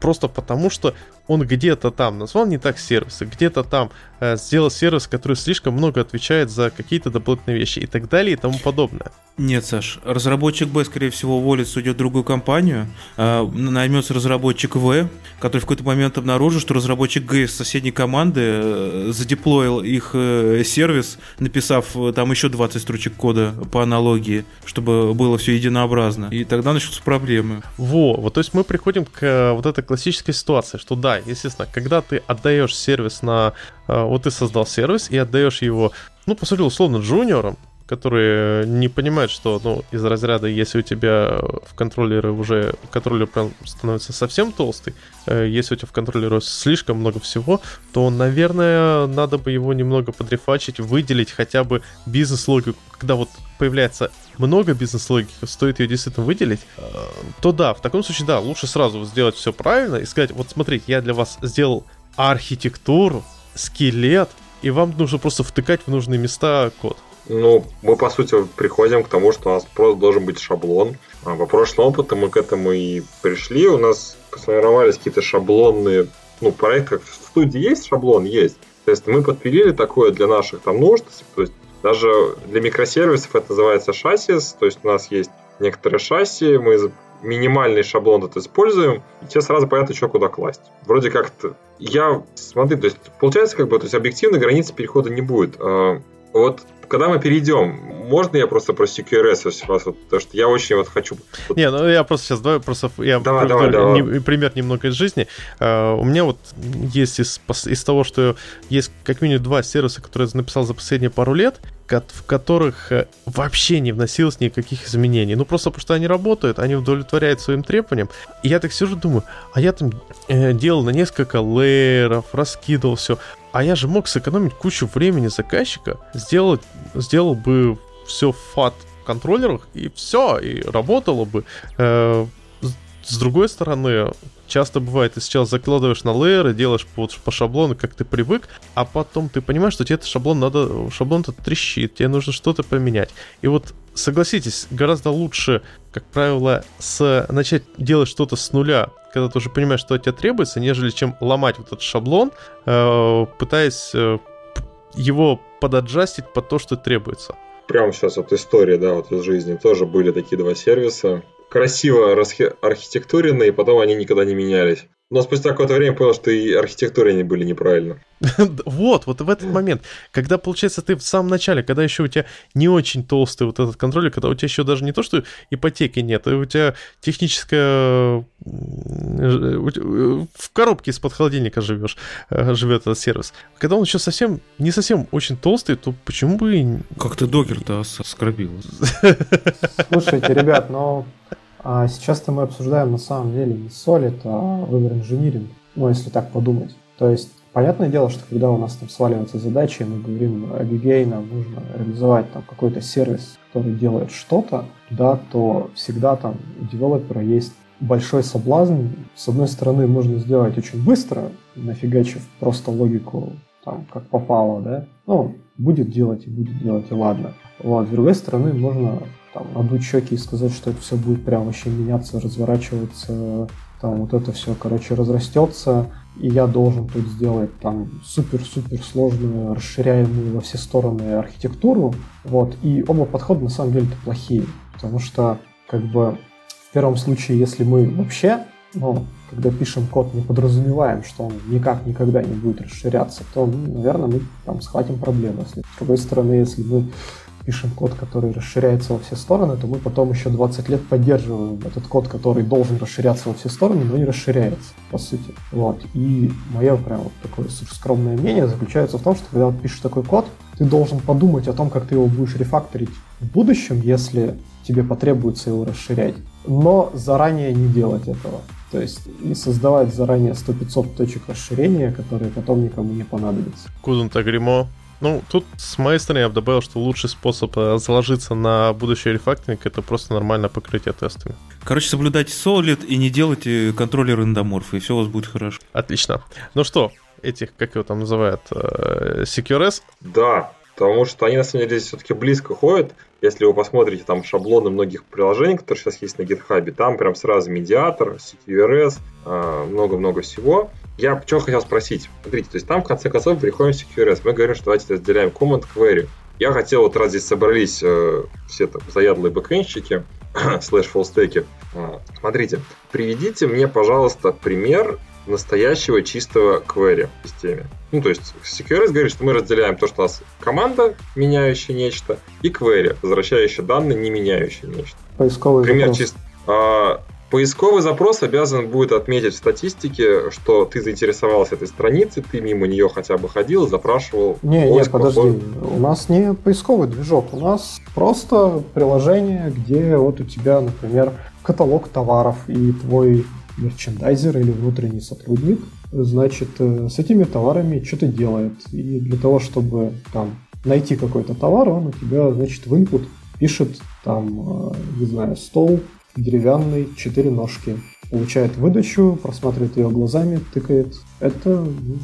просто потому, что он где-то там назвал не так сервисы, где-то там э, сделал сервис, который слишком много отвечает за какие-то дополнительные вещи и так далее и тому подобное. Нет, Саш, разработчик Б, скорее всего, уволится, уйдет в другую компанию, а, наймется разработчик В, который в какой-то момент обнаружит, что разработчик Г из соседней команды э, задеплоил их э, сервис, написав э, там еще 20 строчек кода по аналогии, чтобы было все единообразно. И тогда начнутся проблемы. Во, вот то есть мы приходим к э, вот этой классической ситуации, что да, естественно, когда ты отдаешь сервис на... э, Вот ты создал сервис и отдаешь его, ну, по сути, условно, джуниорам, которые не понимают, что, ну, из разряда, если у тебя в контроллере уже, контроллер прям становится совсем толстый, э, если у тебя в контроллере слишком много всего, то, наверное, надо бы его немного подрефачить, выделить хотя бы бизнес-логику, когда вот появляется много бизнес-логики, стоит ее действительно выделить, э, то да, в таком случае, да, лучше сразу сделать все правильно и сказать, вот смотрите, я для вас сделал архитектуру, скелет, и вам нужно просто втыкать в нужные места код. Ну, мы, по сути, приходим к тому, что у нас просто должен быть шаблон. А по прошлому опыту мы к этому и пришли. У нас сформировались какие-то шаблонные... Ну, проект как в студии есть шаблон? Есть. То есть мы подпилили такое для наших там нужд. То есть даже для микросервисов это называется шассис. То есть у нас есть некоторые шасси, мы минимальный шаблон это используем, и тебе сразу понятно, что куда класть. Вроде как-то... Я... Смотри, то есть получается как бы, то есть объективной границы перехода не будет. А, Вот когда мы перейдем, можно я просто про CQRS вас, вот, потому что я очень вот хочу... вот- Не, ну я просто сейчас давай просто я Давай, приведу давай, не- пример немного из жизни. Э, у меня вот есть из, из того, что есть как минимум два сервиса, которые я написал за последние пару лет, в которых э, вообще не вносилось никаких изменений. Ну просто потому что они работают, они удовлетворяют своим требованиям. И я так сижу, думаю, а я там э, делал на несколько лейеров, раскидывал все. А я же мог сэкономить кучу времени заказчика, сделать, сделал бы все в фат контроллерах, и все, и работало бы. Э, с- С другой стороны, часто бывает, ты сейчас закладываешь на лейеры, делаешь по, по шаблону, как ты привык, а потом ты понимаешь, что тебе этот шаблон надо, шаблон-то трещит, тебе нужно что-то поменять. И вот согласитесь, гораздо лучше, как правило, с, начать делать что-то с нуля, когда ты уже понимаешь, что от тебя требуется, нежели чем ломать вот этот шаблон, э, пытаясь э, его подаджастить под то, что требуется. Прямо сейчас вот история, да, вот из жизни. Тоже были такие два сервиса. Красиво архитектуренные, и потом они никогда не менялись. Но спустя какое-то время понял, что и архитектуры они были неправильно. Вот, вот в этот момент, когда, получается, ты в самом начале, когда еще у тебя не очень толстый вот этот контроллер, когда у тебя еще даже не то, что ипотеки нет, а у тебя техническая м, в коробке из-под холодильника живешь, живет этот сервис. Когда он еще совсем, не совсем очень толстый, то почему бы... Как ты докер-то оскорбил? Слушайте, ребят, но а сейчас-то мы обсуждаем на самом деле не Solid, а выбор инжиниринг. Ну, если так подумать. То есть, понятное дело, что когда у нас там сваливаются задачи, мы говорим, Abigail, нам нужно реализовать там какой-то сервис, который делает что-то, да, то всегда там у девелопера есть большой соблазн. С одной стороны, можно сделать очень быстро, нафигачив просто логику там, как попало, да. Ну, будет делать и будет делать, и ладно. Вот. С другой стороны, можно там, надуть щеки и сказать, что это все будет прям вообще меняться, разворачиваться, там вот это все, короче, разрастется, и я должен тут сделать там супер-супер сложную, расширяемую во все стороны архитектуру, вот, и оба подхода на самом деле-то плохие, потому что, как бы, в первом случае, если мы вообще, ну, когда пишем код, не подразумеваем, что он никак никогда не будет расширяться, то, ну, наверное, мы там схватим проблемы. С другой стороны, если мы пишем код, который расширяется во все стороны, то мы потом еще 20 лет поддерживаем этот код, который должен расширяться во все стороны, но не расширяется, по сути. Вот. И мое прям вот такое скромное мнение заключается в том, что когда пишешь такой код, ты должен подумать о том, как ты его будешь рефакторить в будущем, если тебе потребуется его расширять, но заранее не делать этого. То есть не создавать заранее 100-500 точек расширения, которые потом никому не понадобятся. Couldn't agree ну, тут с моей стороны я бы добавил, что лучший способ э, заложиться на будущий рефакторинг это просто нормальное покрытие тестами. Короче, соблюдайте Solid и не делайте контроллер эндоморфа, и все у вас будет хорошо. Отлично. Ну что, этих, как его там называют, э, CQRS? Да, потому что они на самом деле все-таки близко ходят. Если вы посмотрите там шаблоны многих приложений, которые сейчас есть на GitHub, там прям сразу медиатор, CQRS, э, много-много всего. Я что хотел спросить. Смотрите, то есть там в конце концов приходим в CQRS. Мы говорим, что давайте разделяем command query. Я хотел, вот раз здесь собрались э, все там заядлые бэкэнщики, слэш фоллстеки, э, смотрите, приведите мне, пожалуйста, пример настоящего чистого query в системе. Ну, то есть CQRS говорит, что мы разделяем то, что у нас команда, меняющая нечто, и query, возвращающая данные, не меняющие нечто. Поисковый Пример запрос. чист. А, Поисковый запрос обязан будет отметить в статистике, что ты заинтересовался этой страницей, ты мимо нее хотя бы ходил, запрашивал. Не, не, подожди, у нас не поисковый движок, у нас просто приложение, где вот у тебя, например, каталог товаров и твой мерчендайзер или внутренний сотрудник, значит, э, с этими товарами что-то делает. И для того, чтобы там найти какой-то товар, он у тебя, значит, в input пишет там, э, не знаю, стол деревянный, четыре ножки. Получает выдачу, просматривает ее глазами, тыкает. Это, ну,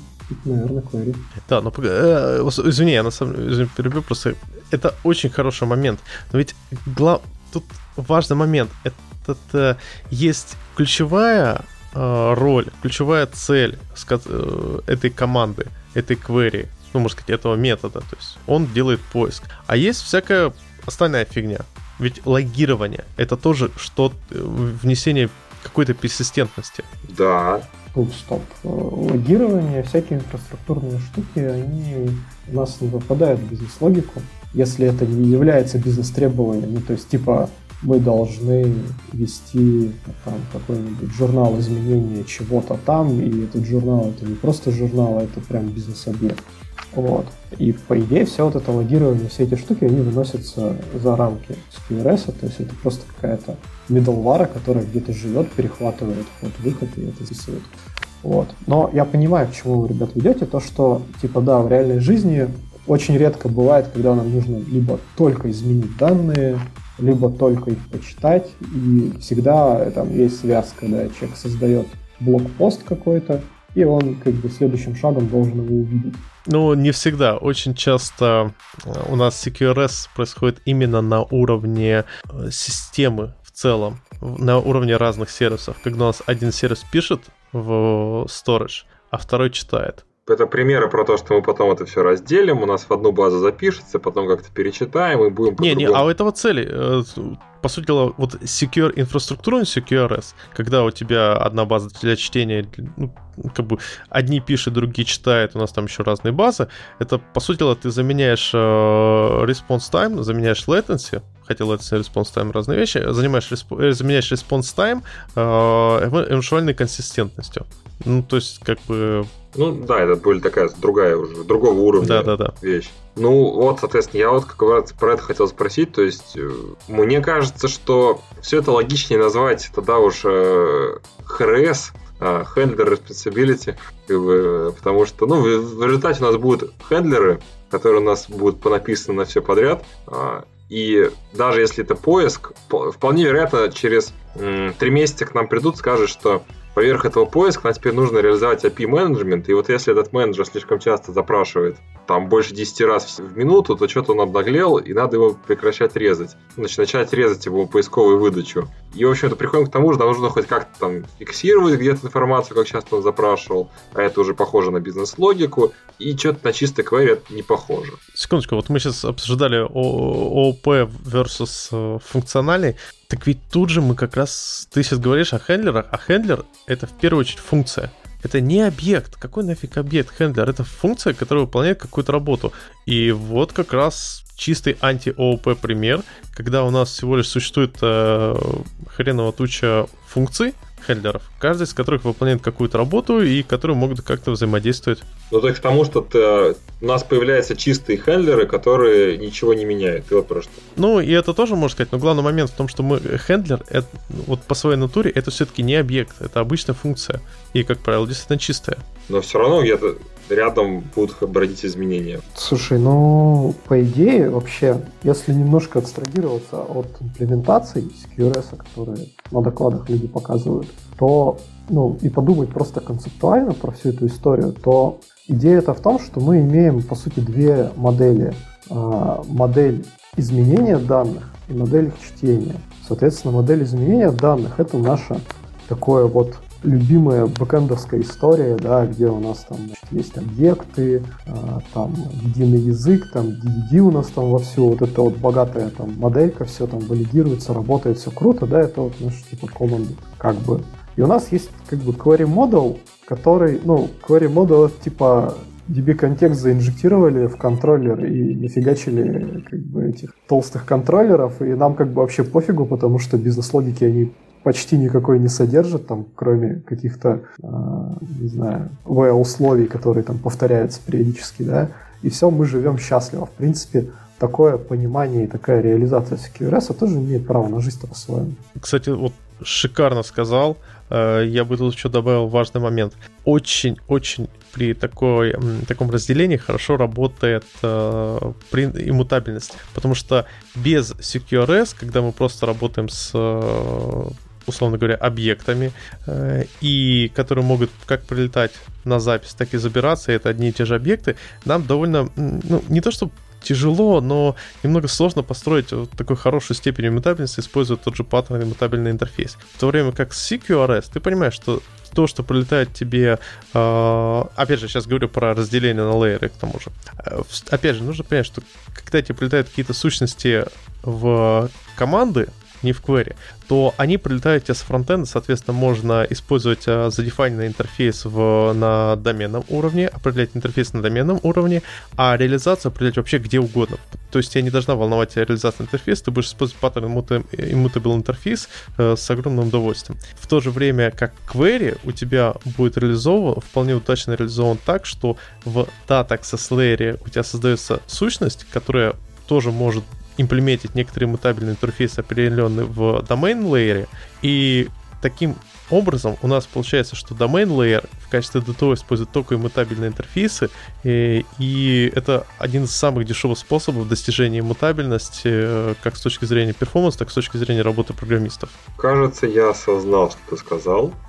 наверное, query. Да, но э, извини, я на самом деле перебью, просто это очень хороший момент. Но ведь глав... тут важный момент. Это э, есть ключевая э, роль, ключевая цель э, этой команды, этой query, ну, можно сказать, этого метода. То есть он делает поиск. А есть всякая остальная фигня. Ведь логирование — это тоже что внесение какой-то персистентности. Да. Стоп, стоп. Логирование, всякие инфраструктурные штуки, они у нас не попадают в бизнес-логику, если это не является бизнес-требованием. Ну, то есть, типа, мы должны вести там, какой-нибудь журнал изменения чего-то там, и этот журнал это не просто журнал, а это прям бизнес-объект. Вот. И по идее все вот это логирование, все эти штуки, они выносятся за рамки SQRS, то есть это просто какая-то middleware, которая где-то живет, перехватывает вход-выход и это записывает. Вот. Но я понимаю, к чему вы, ребят, ведете, то, что, типа, да, в реальной жизни очень редко бывает, когда нам нужно либо только изменить данные, либо только их почитать, и всегда там есть связка, да, человек создает блокпост какой-то, и он как бы следующим шагом должен его увидеть. Ну, не всегда. Очень часто э, у нас CQRS происходит именно на уровне э, системы в целом, на уровне разных сервисов. Когда у нас один сервис пишет в storage, а второй читает. Это примеры про то, что мы потом это все разделим, у нас в одну базу запишется, потом как-то перечитаем и будем... Не, не, а у этого цели, э, по сути дела, вот secure инфраструктурный CQRS, когда у тебя одна база для чтения, ну, как бы одни пишут, другие читают, у нас там еще разные базы, это, по сути дела, ты заменяешь э, response time, заменяешь latency, хотел это response time разные вещи, занимаешь, э, заменяешь response time э, эвенtuальной консистентностью. Ну, то есть, как бы... Ну, да, это более такая другая уже, другого уровня да, да, да. вещь. Ну, вот, соответственно, я вот как раз про это хотел спросить. То есть, э, мне кажется, что все это логичнее назвать тогда уж э, HRS, э, Handler Responsibility, как бы, потому что, ну, в, в результате у нас будут хендлеры, которые у нас будут понаписаны на все подряд, э, и даже если это поиск, вполне вероятно, через три месяца к нам придут, скажут, что поверх этого поиска нам теперь нужно реализовать API-менеджмент, и вот если этот менеджер слишком часто запрашивает там больше 10 раз в минуту, то что-то он обнаглел, и надо его прекращать резать. Значит, начать резать его поисковую выдачу. И, в общем-то, приходим к тому, что нам нужно хоть как-то там фиксировать где-то информацию, как часто он запрашивал, а это уже похоже на бизнес-логику, и что-то на чистой query это не похоже. Секундочку, вот мы сейчас обсуждали ООП versus э, функциональный. Так ведь тут же мы как раз... Ты сейчас говоришь о хендлерах, а хендлер — это в первую очередь функция. Это не объект. Какой нафиг объект хендлер? Это функция, которая выполняет какую-то работу. И вот как раз чистый анти-ООП пример, когда у нас всего лишь существует э, хреново туча функций, хендлеров, каждый из которых выполняет какую-то работу и которые могут как-то взаимодействовать. Ну, так к тому, что ты, у нас появляются чистые хендлеры, которые ничего не меняют. И вот просто. Ну, и это тоже можно сказать, но главный момент в том, что мы хендлер, это, вот по своей натуре, это все-таки не объект, это обычная функция. И, как правило, действительно чистая. Но все равно где-то рядом будут бродить изменения. Слушай, ну, по идее, вообще, если немножко абстрагироваться от имплементаций CQRS, которые на докладах люди показывают, то, ну, и подумать просто концептуально про всю эту историю, то идея это в том, что мы имеем, по сути, две модели. А, модель изменения данных и модель их чтения. Соответственно, модель изменения данных — это наше такое вот любимая бэкэндовская история, да, где у нас там есть объекты, э, там единый язык, там DDD у нас там вовсю, вот это вот богатая там моделька, все там валидируется, работает, все круто, да, это вот наш типа команды, как бы. И у нас есть как бы query model, который, ну, query model типа DB контекст заинжектировали в контроллер и нафигачили как бы этих толстых контроллеров, и нам как бы вообще пофигу, потому что бизнес-логики они почти никакой не содержит, там, кроме каких-то, э, не знаю, условий, которые там повторяются периодически, да, и все, мы живем счастливо. В принципе, такое понимание и такая реализация CQRS тоже имеет право на жизнь по-своему. Кстати, вот шикарно сказал. Э, я бы тут еще добавил важный момент. Очень-очень при такой, таком разделении хорошо работает э, иммутабельность. Потому что без CQRS, когда мы просто работаем с условно говоря, объектами, э, и которые могут как прилетать на запись, так и забираться, это одни и те же объекты, нам довольно, ну, не то что тяжело, но немного сложно построить вот такую хорошую степень иммутабельности, используя тот же паттерн иммутабельный интерфейс. В то время как с CQRS ты понимаешь, что то, что прилетает тебе, э, опять же, сейчас говорю про разделение на лейеры к тому же. Э, опять же, нужно понять, что когда тебе прилетают какие-то сущности в команды, не в query, то они прилетают тебе с фронтенда, соответственно, можно использовать а, задефайненный интерфейс в, на доменном уровне, определять интерфейс на доменном уровне, а реализацию определять вообще где угодно. То есть тебя не должна волновать реализация интерфейса, ты будешь использовать паттерн immutable интерфейс э, с огромным удовольствием. В то же время, как query у тебя будет реализован, вполне удачно реализован так, что в data access layer у тебя создается сущность, которая тоже может имплементить некоторые мутабельные интерфейсы, определенные в domain layer, и таким образом у нас получается, что domain layer в качестве DTO использует только иммутабельные интерфейсы, и, и это один из самых дешевых способов достижения мутабельности э, как с точки зрения перформанса, так и с точки зрения работы программистов. Кажется, я осознал, что ты сказал.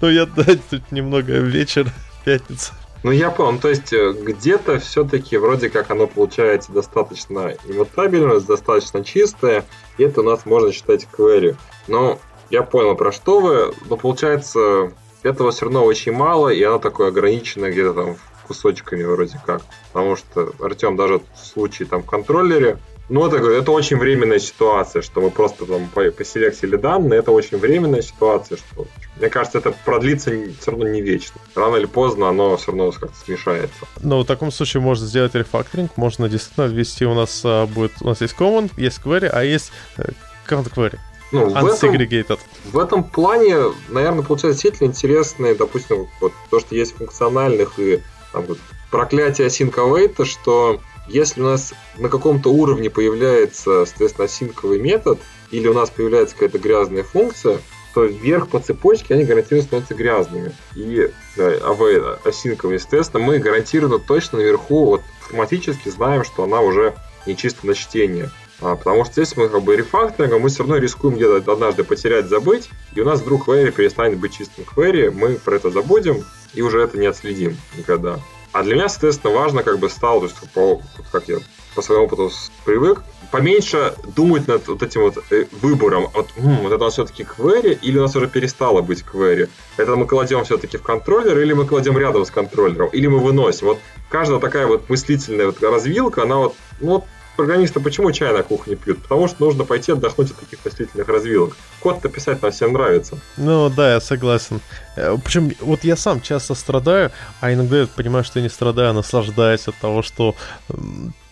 Ну, я, да, тут немного вечер, пятница. Ну, я понял. То есть, э, где-то все-таки вроде как оно получается достаточно иммутабельное, достаточно чистое, и это у нас можно считать query. Но я понял, про что вы. Но получается, этого все равно очень мало, и оно такое ограниченное где-то там кусочками вроде как. Потому что Артем даже в случае там в контроллере Ну, это, это очень временная ситуация, что мы просто там поселектили данные, это очень временная ситуация, что, мне кажется, это продлится все равно не вечно. Рано или поздно оно все равно как-то смешается. Но в таком случае можно сделать рефакторинг, можно действительно ввести у нас а, будет, у нас есть common, есть query, а есть э, count query. Ну, в этом, в этом плане, наверное, получается действительно интересно, допустим, вот то, что есть функциональных и там, вот, проклятие async await, что если у нас на каком-то уровне появляется, соответственно, осинковый метод, или у нас появляется какая-то грязная функция, то вверх по цепочке они гарантированно становятся грязными. И да, await осинковый, естественно, мы гарантированно точно наверху вот, автоматически знаем, что она уже не чисто на чтение. А, потому что здесь мы как бы рефакторингом, мы все равно рискуем где-то однажды потерять, забыть, и у нас вдруг query перестанет быть чистым query, мы про это забудем и уже это не отследим никогда. А для меня, соответственно, важно как бы стало, то есть по, как я по своему опыту привык, поменьше думать над вот этим вот э, выбором. Вот, м, вот это у нас все-таки query или у нас уже перестало быть query? Это мы кладем все-таки в контроллер или мы кладем рядом с контроллером? Или мы выносим? Вот каждая такая вот мыслительная вот развилка, она вот, ну, вот программисты почему чай на кухне пьют? Потому что нужно пойти отдохнуть от таких мыслительных развилок. Код-то писать нам всем нравится. Ну да, я согласен. Э, Причем вот я сам часто страдаю, а иногда я понимаю, что я не страдаю, а наслаждаюсь от того, что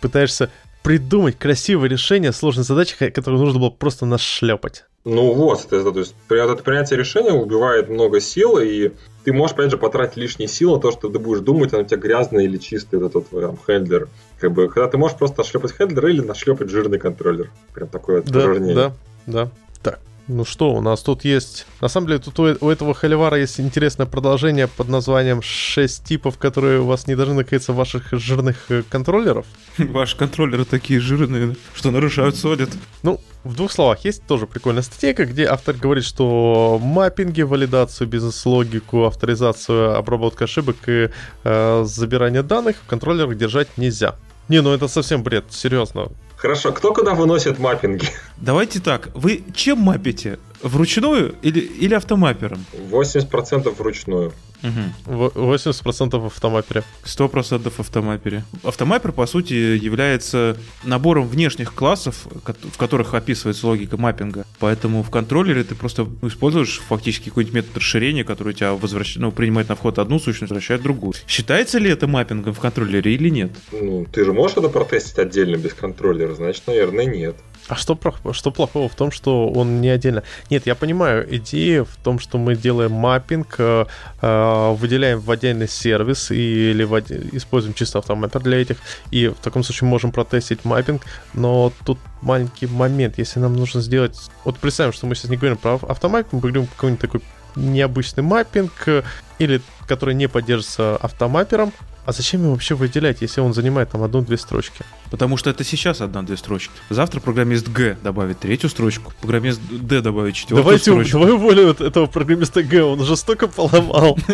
пытаешься придумать красивое решение сложной задачи, которую нужно было просто нашлепать. Ну вот, то есть это принятие решения убивает много сил, и ты можешь, опять же, потратить лишние силы на то, что ты будешь думать, он у тебя грязный или чистый вот этот там, хендлер. Как бы, когда ты можешь просто нашлепать хендлер или нашлепать жирный контроллер. Прям такое вот да, упражнение. Да, да. Так, ну что, у нас тут есть... На самом деле, тут у, у этого холивара есть интересное продолжение под названием 6 типов, которые у вас не должны находиться в ваших жирных э, контроллеров. Ваши контроллеры такие жирные, что нарушают солид. Ну, в двух словах, есть тоже прикольная статейка, где автор говорит, что маппинги, валидацию, бизнес-логику, авторизацию, обработку ошибок и э, забирание данных в контроллерах держать нельзя. Не, ну это совсем бред, серьезно. Хорошо, кто куда выносит маппинги? Давайте так, вы чем мапите? Вручную или, или автомаппером? 80% вручную. Угу. 80% в автомаппере. 100% в автомаппере. Автомаппер, по сути, является набором внешних классов, в которых описывается логика маппинга. Поэтому в контроллере ты просто используешь фактически какой-нибудь метод расширения, который у тебя возвращает, ну, принимает на вход одну сущность, возвращает другую. Считается ли это маппингом в контроллере или нет? Ну, ты же можешь это протестить отдельно без контроллера, значит, наверное, нет. А что, что плохого в том, что он не отдельно? Нет, я понимаю, идея в том, что мы делаем маппинг, э, э, выделяем в отдельный сервис или в, используем чисто автомаппер для этих, и в таком случае можем протестить маппинг, но тут маленький момент, если нам нужно сделать... Вот представим, что мы сейчас не говорим про автомаппинг, мы говорим какой-нибудь такой необычный маппинг, э, или который не поддерживается автомаппером, а зачем его вообще выделять, если он занимает там одну-две строчки? Потому что это сейчас одна-две строчки. Завтра программист Г добавит третью строчку, программист Д добавит четвертую Давайте, строчку. Давай уволим этого программиста Г, он уже столько поломал.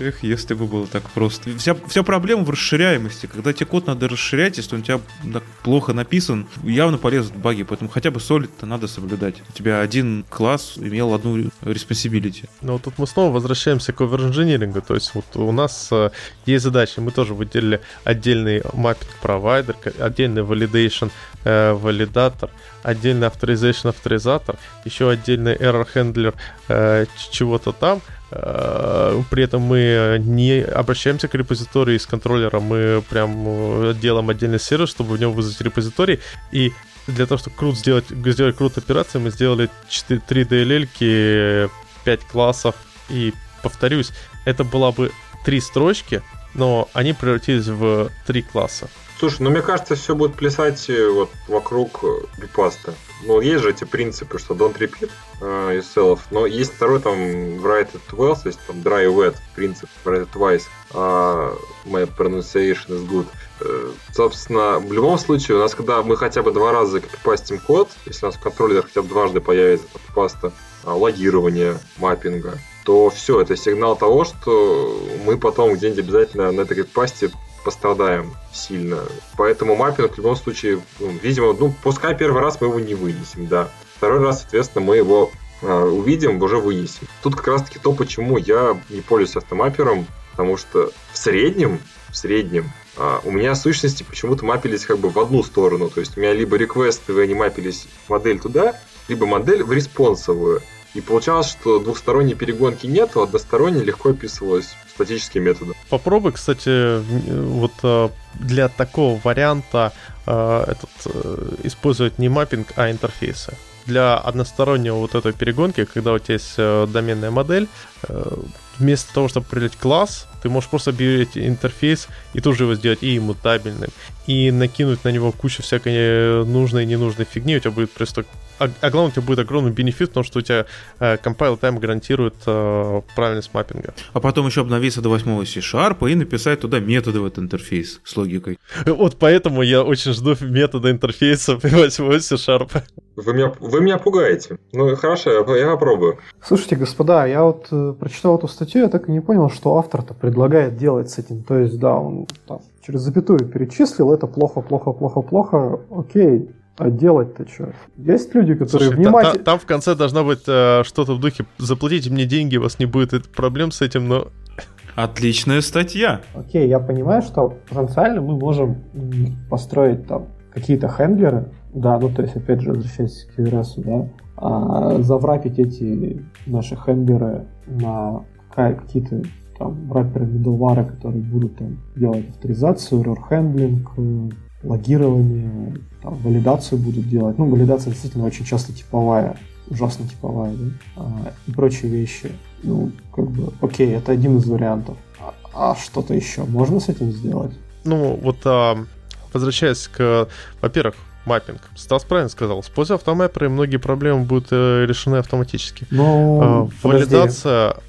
Эх, если бы было так просто. Вся, вся проблема в расширяемости. Когда тебе код надо расширять, если он у тебя плохо написан, явно полезут баги. Поэтому хотя бы солид-то надо соблюдать. У тебя один класс имел одну responsibility. Но тут мы снова возвращаемся к оверинжинирингу. То есть вот у нас э, есть задача. Мы тоже выделили отдельный маппинг провайдер, отдельный validation э, валидатор, отдельный authorization авторизатор, еще отдельный error handler э, чего-то там – Э, при этом мы не обращаемся к репозиторию из контроллера, мы прям э, делаем отдельный сервис, чтобы в нем вызвать репозиторий. И для того, чтобы крут сделать, сделать крут операции, мы сделали 4, 3 DLL, 5 классов. И повторюсь, это была бы 3 строчки, но они превратились в 3 класса. Слушай, ну мне кажется, все будет плясать э, вот вокруг бипаста. Ну, есть же эти принципы, что don't repeat uh, yourself, но есть второй там write it well, то есть там dry wet принцип, write it twice, uh, my pronunciation is good. Uh, собственно, в любом случае, у нас, когда мы хотя бы два раза копипастим код, если у нас в контроллере хотя бы дважды появится копипаста uh, логирования, маппинга, то все, это сигнал того, что мы потом где-нибудь обязательно на этой копипасте пострадаем сильно. Поэтому маппинг в любом случае, ну, видимо, ну, пускай первый раз мы его не вынесем, да. Второй раз, соответственно, мы его э, увидим, уже вынесем. Тут как раз-таки то, почему я не пользуюсь автомаппером, потому что в среднем, в среднем а, у меня сущности почему-то мапились как бы в одну сторону. То есть у меня либо реквесты, они мапились модель туда, либо модель в респонсовую. И получалось, что двухсторонней перегонки нет, а односторонней легко описывалась статическим методом. Попробуй, кстати, вот э, для такого варианта э, этот, э, использовать не маппинг, а интерфейсы. Для одностороннего вот этой перегонки, когда у тебя есть доменная модель, вместо того, чтобы определять класс, ты можешь просто объявить интерфейс и тоже его сделать и иммутабельным, и накинуть на него кучу всякой нужной и ненужной фигни, у тебя будет просто а, а главное, у тебя будет огромный бенефит, потому что у тебя э, compile time гарантирует э, правильность маппинга. А потом еще обновиться до 8 C-Sharp и написать туда методы в этот интерфейс с логикой. Вот поэтому я очень жду метода интерфейса 8 C-Sharp. Вы меня, вы меня пугаете. Ну, хорошо, я, я попробую. Слушайте, господа, я вот э, прочитал эту статью, я так и не понял, что автор-то предлагает делать с этим. То есть, да, он там, через запятую перечислил, это плохо, плохо, плохо, плохо, окей, а делать-то что? Есть люди, которые Слушай, внимательно... Та, та, там в конце должна быть э, что-то в духе «заплатите мне деньги, у вас не будет проблем с этим, но...» Отличная статья. Окей, я понимаю, что потенциально мы можем построить там какие-то хендлеры, да, ну то есть, опять же, возвращаясь к Эвересу, да, а, заврапить эти наши хендлеры на какие-то там рэперы, middleware, которые будут там делать авторизацию, error handling, логирование, там, валидацию будут делать. Ну, валидация действительно очень часто типовая, ужасно типовая, да, а, и прочие вещи. Ну, как бы, окей, это один из вариантов. А, а что-то еще можно с этим сделать? Ну, вот а, возвращаясь к, во-первых, маппинг. Стас правильно сказал. Используя автомапперы, многие проблемы будут э, решены автоматически. Ну, а, валидация... А,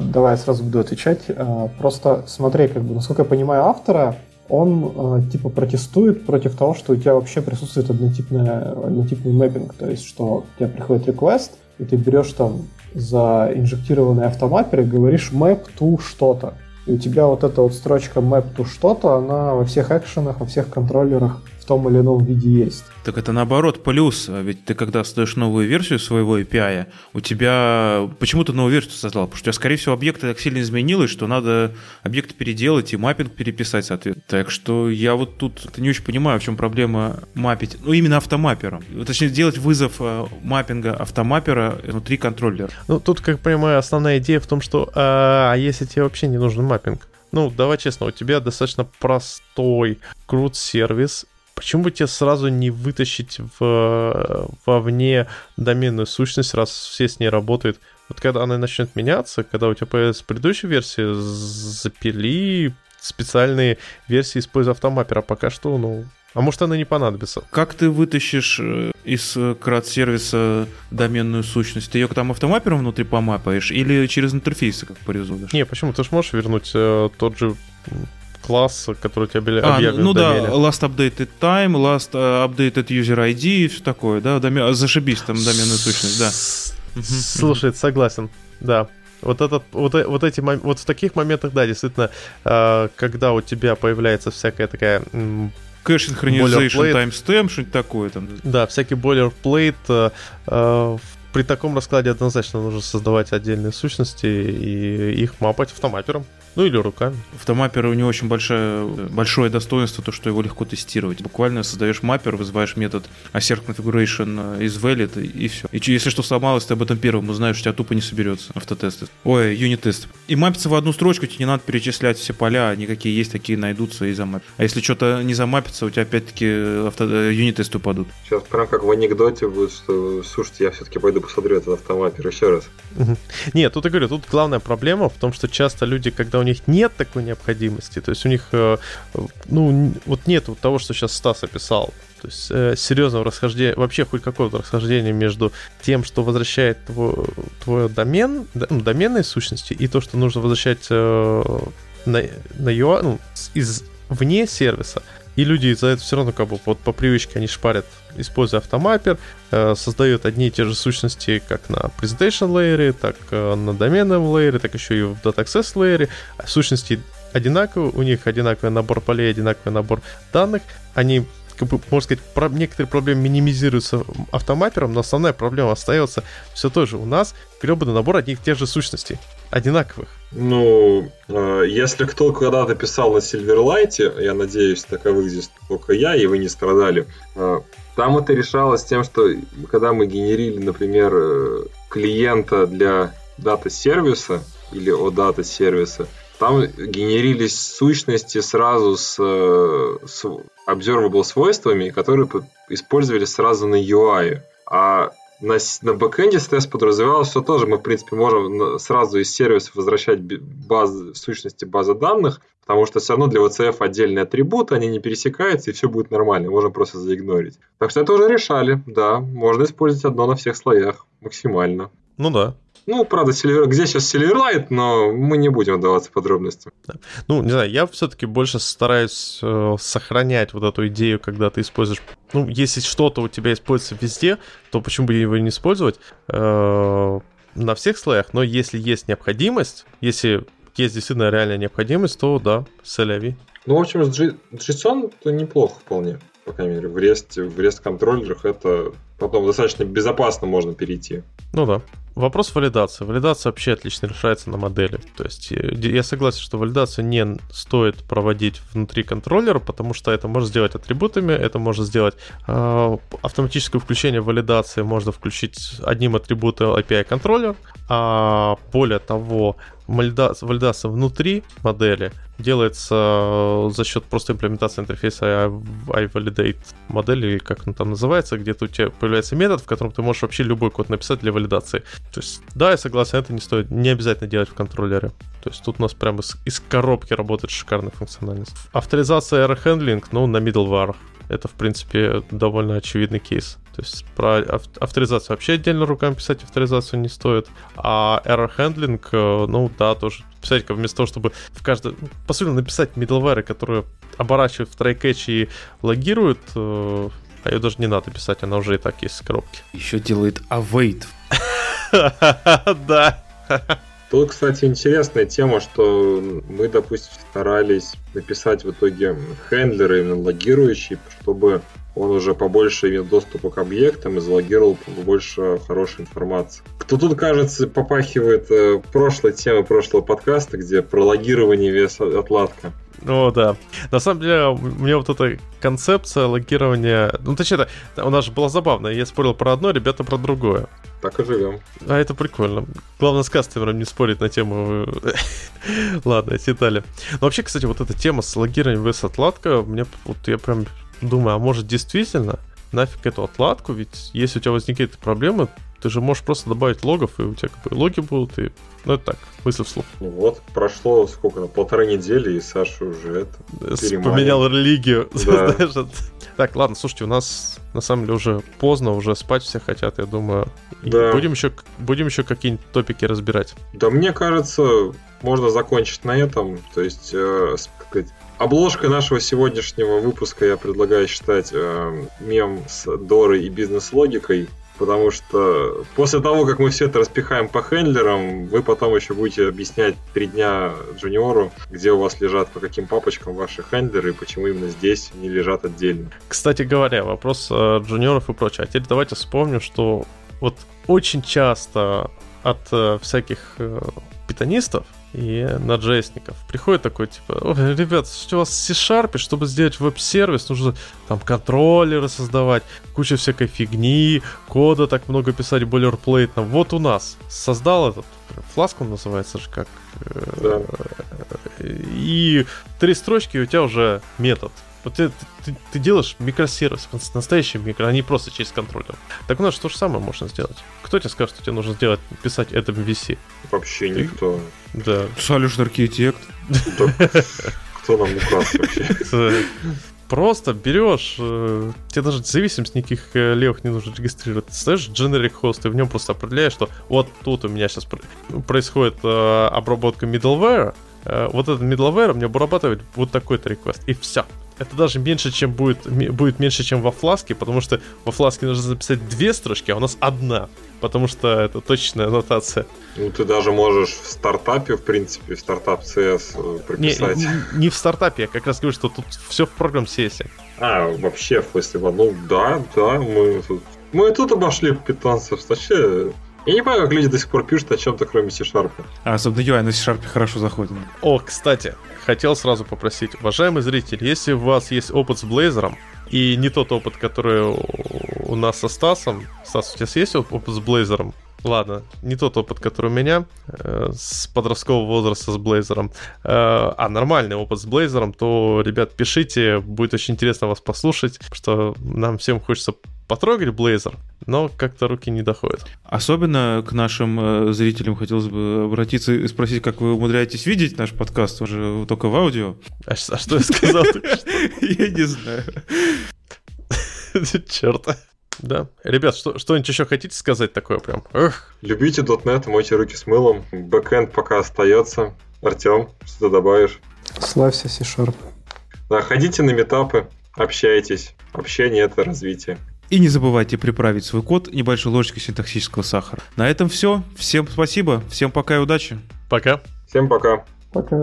давай я сразу буду отвечать. А, просто смотри, как бы, насколько я понимаю автора, он э, типа протестует против того, что у тебя вообще присутствует однотипная, однотипный мэппинг, то есть что у тебя приходит request, и ты берешь там за инжектированный автомаппер и говоришь map to что-то. И у тебя вот эта вот строчка map to что-то, она во всех экшенах, во всех контроллерах в том или ином виде есть. Так это наоборот плюс, ведь ты когда создаешь новую версию своего API, у тебя... Почему ты новую версию создал? Потому что у тебя, скорее всего, объекты так сильно изменилось, что надо объект переделать и маппинг переписать, соответственно. Так что я вот тут не очень понимаю, в чем проблема мапить. Ну, именно автомаппером. Точнее, сделать вызов э, маппинга автомаппера внутри контроллера. Ну, тут, как понимаю, основная идея в том, что а, а если тебе вообще не нужен маппинг? Ну, давай честно, у тебя достаточно простой крут сервис, Почему бы тебе сразу не вытащить в, вовне доменную сущность, раз все с ней работают? Вот когда она начнет меняться, когда у тебя появится предыдущая версия, запили специальные версии, используя автомаппер, а пока что, ну, а может, она не понадобится. Как ты вытащишь э, из крат-сервиса доменную сущность? Ты ее там автомаппером внутри помапаешь или через интерфейсы как порезолишь? Не, почему? Ты же можешь вернуть э, тот же класс, который у тебя были а, Ну да, last updated time, last э, updated user ID и все такое, да, домен, зашибись там доменную сущность, да. Слушай, согласен, да. Вот, этот, вот, э, вот эти вот в таких моментах, да, действительно, э, когда у тебя появляется всякая такая кэш synchronization timestamp, что-нибудь такое там. Да, всякий boilerplate э, при таком раскладе однозначно нужно создавать отдельные сущности и их мапать автомапером. Ну или руками. Автомаппер у него очень большое, большое достоинство, то, что его легко тестировать. Буквально создаешь маппер, вызываешь метод assert configuration из valid и все. И если что сломалось, ты об этом первым узнаешь, у тебя тупо не соберется автотесты. Ой, юнит-тест. И мапится в одну строчку, тебе не надо перечислять все поля, никакие есть, такие найдутся и замапят. А если что-то не замапится, у тебя опять-таки авто... юнит-тесты упадут. Сейчас прям как в анекдоте будет, что слушайте, я все-таки пойду посмотрю этот автомаппер еще раз. Нет, тут я говорю, тут главная проблема в том, что часто люди, когда у них нет такой необходимости, то есть у них, э, ну, вот нет вот того, что сейчас Стас описал, то есть э, серьезного расхождения, вообще хоть какого-то расхождения между тем, что возвращает твой, твой домен, ну, доменные сущности, и то, что нужно возвращать э, на, на UI, ну, из вне сервиса. И люди за это все равно как бы вот по привычке они шпарят, используя автомаппер, э, создают одни и те же сущности как на presentation layer, так э, на доменном layer, так еще и в data access layer. Сущности одинаковые, у них одинаковый набор полей, одинаковый набор данных. Они как бы, можно сказать, про, некоторые проблемы минимизируются автомаппером, но основная проблема остается все той же. У нас гребаный набор одних и тех же сущностей. одинаковых. Ну, э, если кто когда-то писал на Silverlight, я надеюсь, таковых здесь только я, и вы не страдали, э, там это решалось тем, что когда мы генерили, например, э, клиента для дата-сервиса или о дата-сервиса, там генерились сущности сразу с, с observable свойствами, которые использовались сразу на UI. А на, на бэкэнде STS подразумевалось, что тоже мы, в принципе, можем сразу из сервиса возвращать базы, сущности базы данных, потому что все равно для VCF отдельные атрибуты, они не пересекаются, и все будет нормально, можем просто заигнорить. Так что это уже решали, да, можно использовать одно на всех слоях максимально. Ну да, ну, правда, Silver... где сейчас Silverlight, но мы не будем вдаваться в подробности. Ну, не знаю, я все-таки больше стараюсь э, сохранять вот эту идею, когда ты используешь... Ну, если что-то у тебя используется везде, то почему бы его не использовать э, на всех слоях? Но если есть необходимость, если есть действительно реальная необходимость, то да, соляви. Ну, в общем, с JSON это неплохо вполне по крайней мере, в REST, в REST контроллерах это потом достаточно безопасно можно перейти. Ну да. Вопрос валидации. Валидация вообще отлично решается на модели. То есть э, я согласен, что валидацию не стоит проводить внутри контроллера, потому что это можно сделать атрибутами, это можно сделать э, автоматическое включение валидации, можно включить одним атрибутом API контроллер, а более того, валидация, валидация внутри модели делается э, за счет просто имплементации интерфейса iValidate модели, или как он там называется, где у тебя появляется метод, в котором ты можешь вообще любой код написать для валидации. То есть, да, я согласен, это не стоит, не обязательно делать в контроллере. То есть тут у нас прямо из, из коробки работает шикарная функциональность. Авторизация error handling, ну, на middleware. Это, в принципе, довольно очевидный кейс. То есть про авторизацию вообще отдельно руками писать авторизацию не стоит. А error handling, э, ну да, тоже писать вместо того, чтобы в каждом... По сути, написать middleware, которые оборачивают в try-catch и логируют, э, а ее даже не надо писать, она уже и так есть в коробке. Еще делает await. Да. Тут, кстати, интересная тема, что мы, допустим, старались написать в итоге хендлеры именно логирующие, чтобы он уже побольше имел доступа к объектам и залогировал побольше хорошей информации. Кто тут, кажется, попахивает э, прошлой темы прошлого подкаста, где про логирование вес отладка. Ну да. На самом деле, у меня вот эта концепция логирования... Ну, точнее, у нас же было забавно. Я спорил про одно, ребята про другое. Так и живем. А это прикольно. Главное, с кастомером не спорить на тему... Ладно, детали. Но вообще, кстати, вот эта тема с логированием вес отладка, мне вот я прям думаю, а может действительно нафиг эту отладку, ведь если у тебя возникают проблемы, ты же можешь просто добавить логов, и у тебя как бы логи будут, и... Ну, это так, мысль вслух. Ну вот, прошло сколько, на полторы недели, и Саша уже это Поменял религию. Да. Так, ладно, слушайте, у нас на самом деле уже поздно, уже спать все хотят, я думаю. Да. Будем еще, будем еще какие-нибудь топики разбирать. Да, мне кажется, можно закончить на этом. То есть, э, сказать, Обложкой нашего сегодняшнего выпуска я предлагаю считать э, мем с Дорой и бизнес-логикой, потому что после того, как мы все это распихаем по хендлерам, вы потом еще будете объяснять три дня джуниору, где у вас лежат по каким папочкам ваши хендлеры и почему именно здесь они лежат отдельно. Кстати говоря, вопрос э, джуниоров и прочее. А теперь давайте вспомним, что вот очень часто от э, всяких э, питанистов и на джейсников. Приходит такой, типа, ребят, что у вас C-Sharp, чтобы сделать веб-сервис, нужно там контроллеры создавать, куча всякой фигни, кода так много писать бойлерплейтно. Вот у нас создал этот, фласк он называется же как. Да. И три строчки, и у тебя уже метод. Вот ты, ты, ты делаешь микросервис, настоящий микро, а не просто через контроллер. Так у нас то же самое можно сделать. Кто тебе скажет, что тебе нужно сделать, писать это MVC? Вообще никто. Да. Solution архитект. Кто нам указ вообще? Просто берешь, э, тебе даже зависимость никаких э, левых не нужно регистрировать. Ты ставишь generic host, и в нем просто определяешь, что вот тут у меня сейчас происходит э, обработка middleware, вот этот middleware мне обрабатывает вот такой-то request, и все это даже меньше, чем будет, будет меньше, чем во фласке, потому что во фласке нужно записать две строчки, а у нас одна, потому что это точная аннотация. Ну, ты даже можешь в стартапе, в принципе, в стартап CS э, прописать. Не, не, не в стартапе, я как раз говорю, что тут все в программ CS. А, вообще, в смысле, ну да, да, мы тут, мы тут обошли питанцев, вообще Я не понимаю, как люди до сих пор пишут о чем-то, кроме C-Sharp. А особенно UI на C-Sharp хорошо заходит. О, кстати, хотел сразу попросить, уважаемый зритель, если у вас есть опыт с Blazor, и не тот опыт, который у нас со Стасом, Стас, у тебя есть опыт с Blazor? Ладно, не тот опыт, который у меня э, с подросткового возраста с Блейзером, э, а нормальный опыт с Блейзером, то, ребят, пишите, будет очень интересно вас послушать, что нам всем хочется потрогать Блейзер, но как-то руки не доходят. Особенно к нашим э, зрителям хотелось бы обратиться и спросить, как вы умудряетесь видеть наш подкаст уже только в аудио. А, а что я сказал? Я не знаю. Черт. Да. Ребят, что, что-нибудь еще хотите сказать такое прям? Эх. Любите .NET, мойте руки с мылом. Бэкэнд пока остается. Артем, что ты добавишь? Славься C-Sharp. Да, ходите на метапы, общайтесь. Общение — это развитие. И не забывайте приправить свой код небольшой ложечкой синтаксического сахара. На этом все. Всем спасибо, всем пока и удачи. Пока. Всем пока. Пока.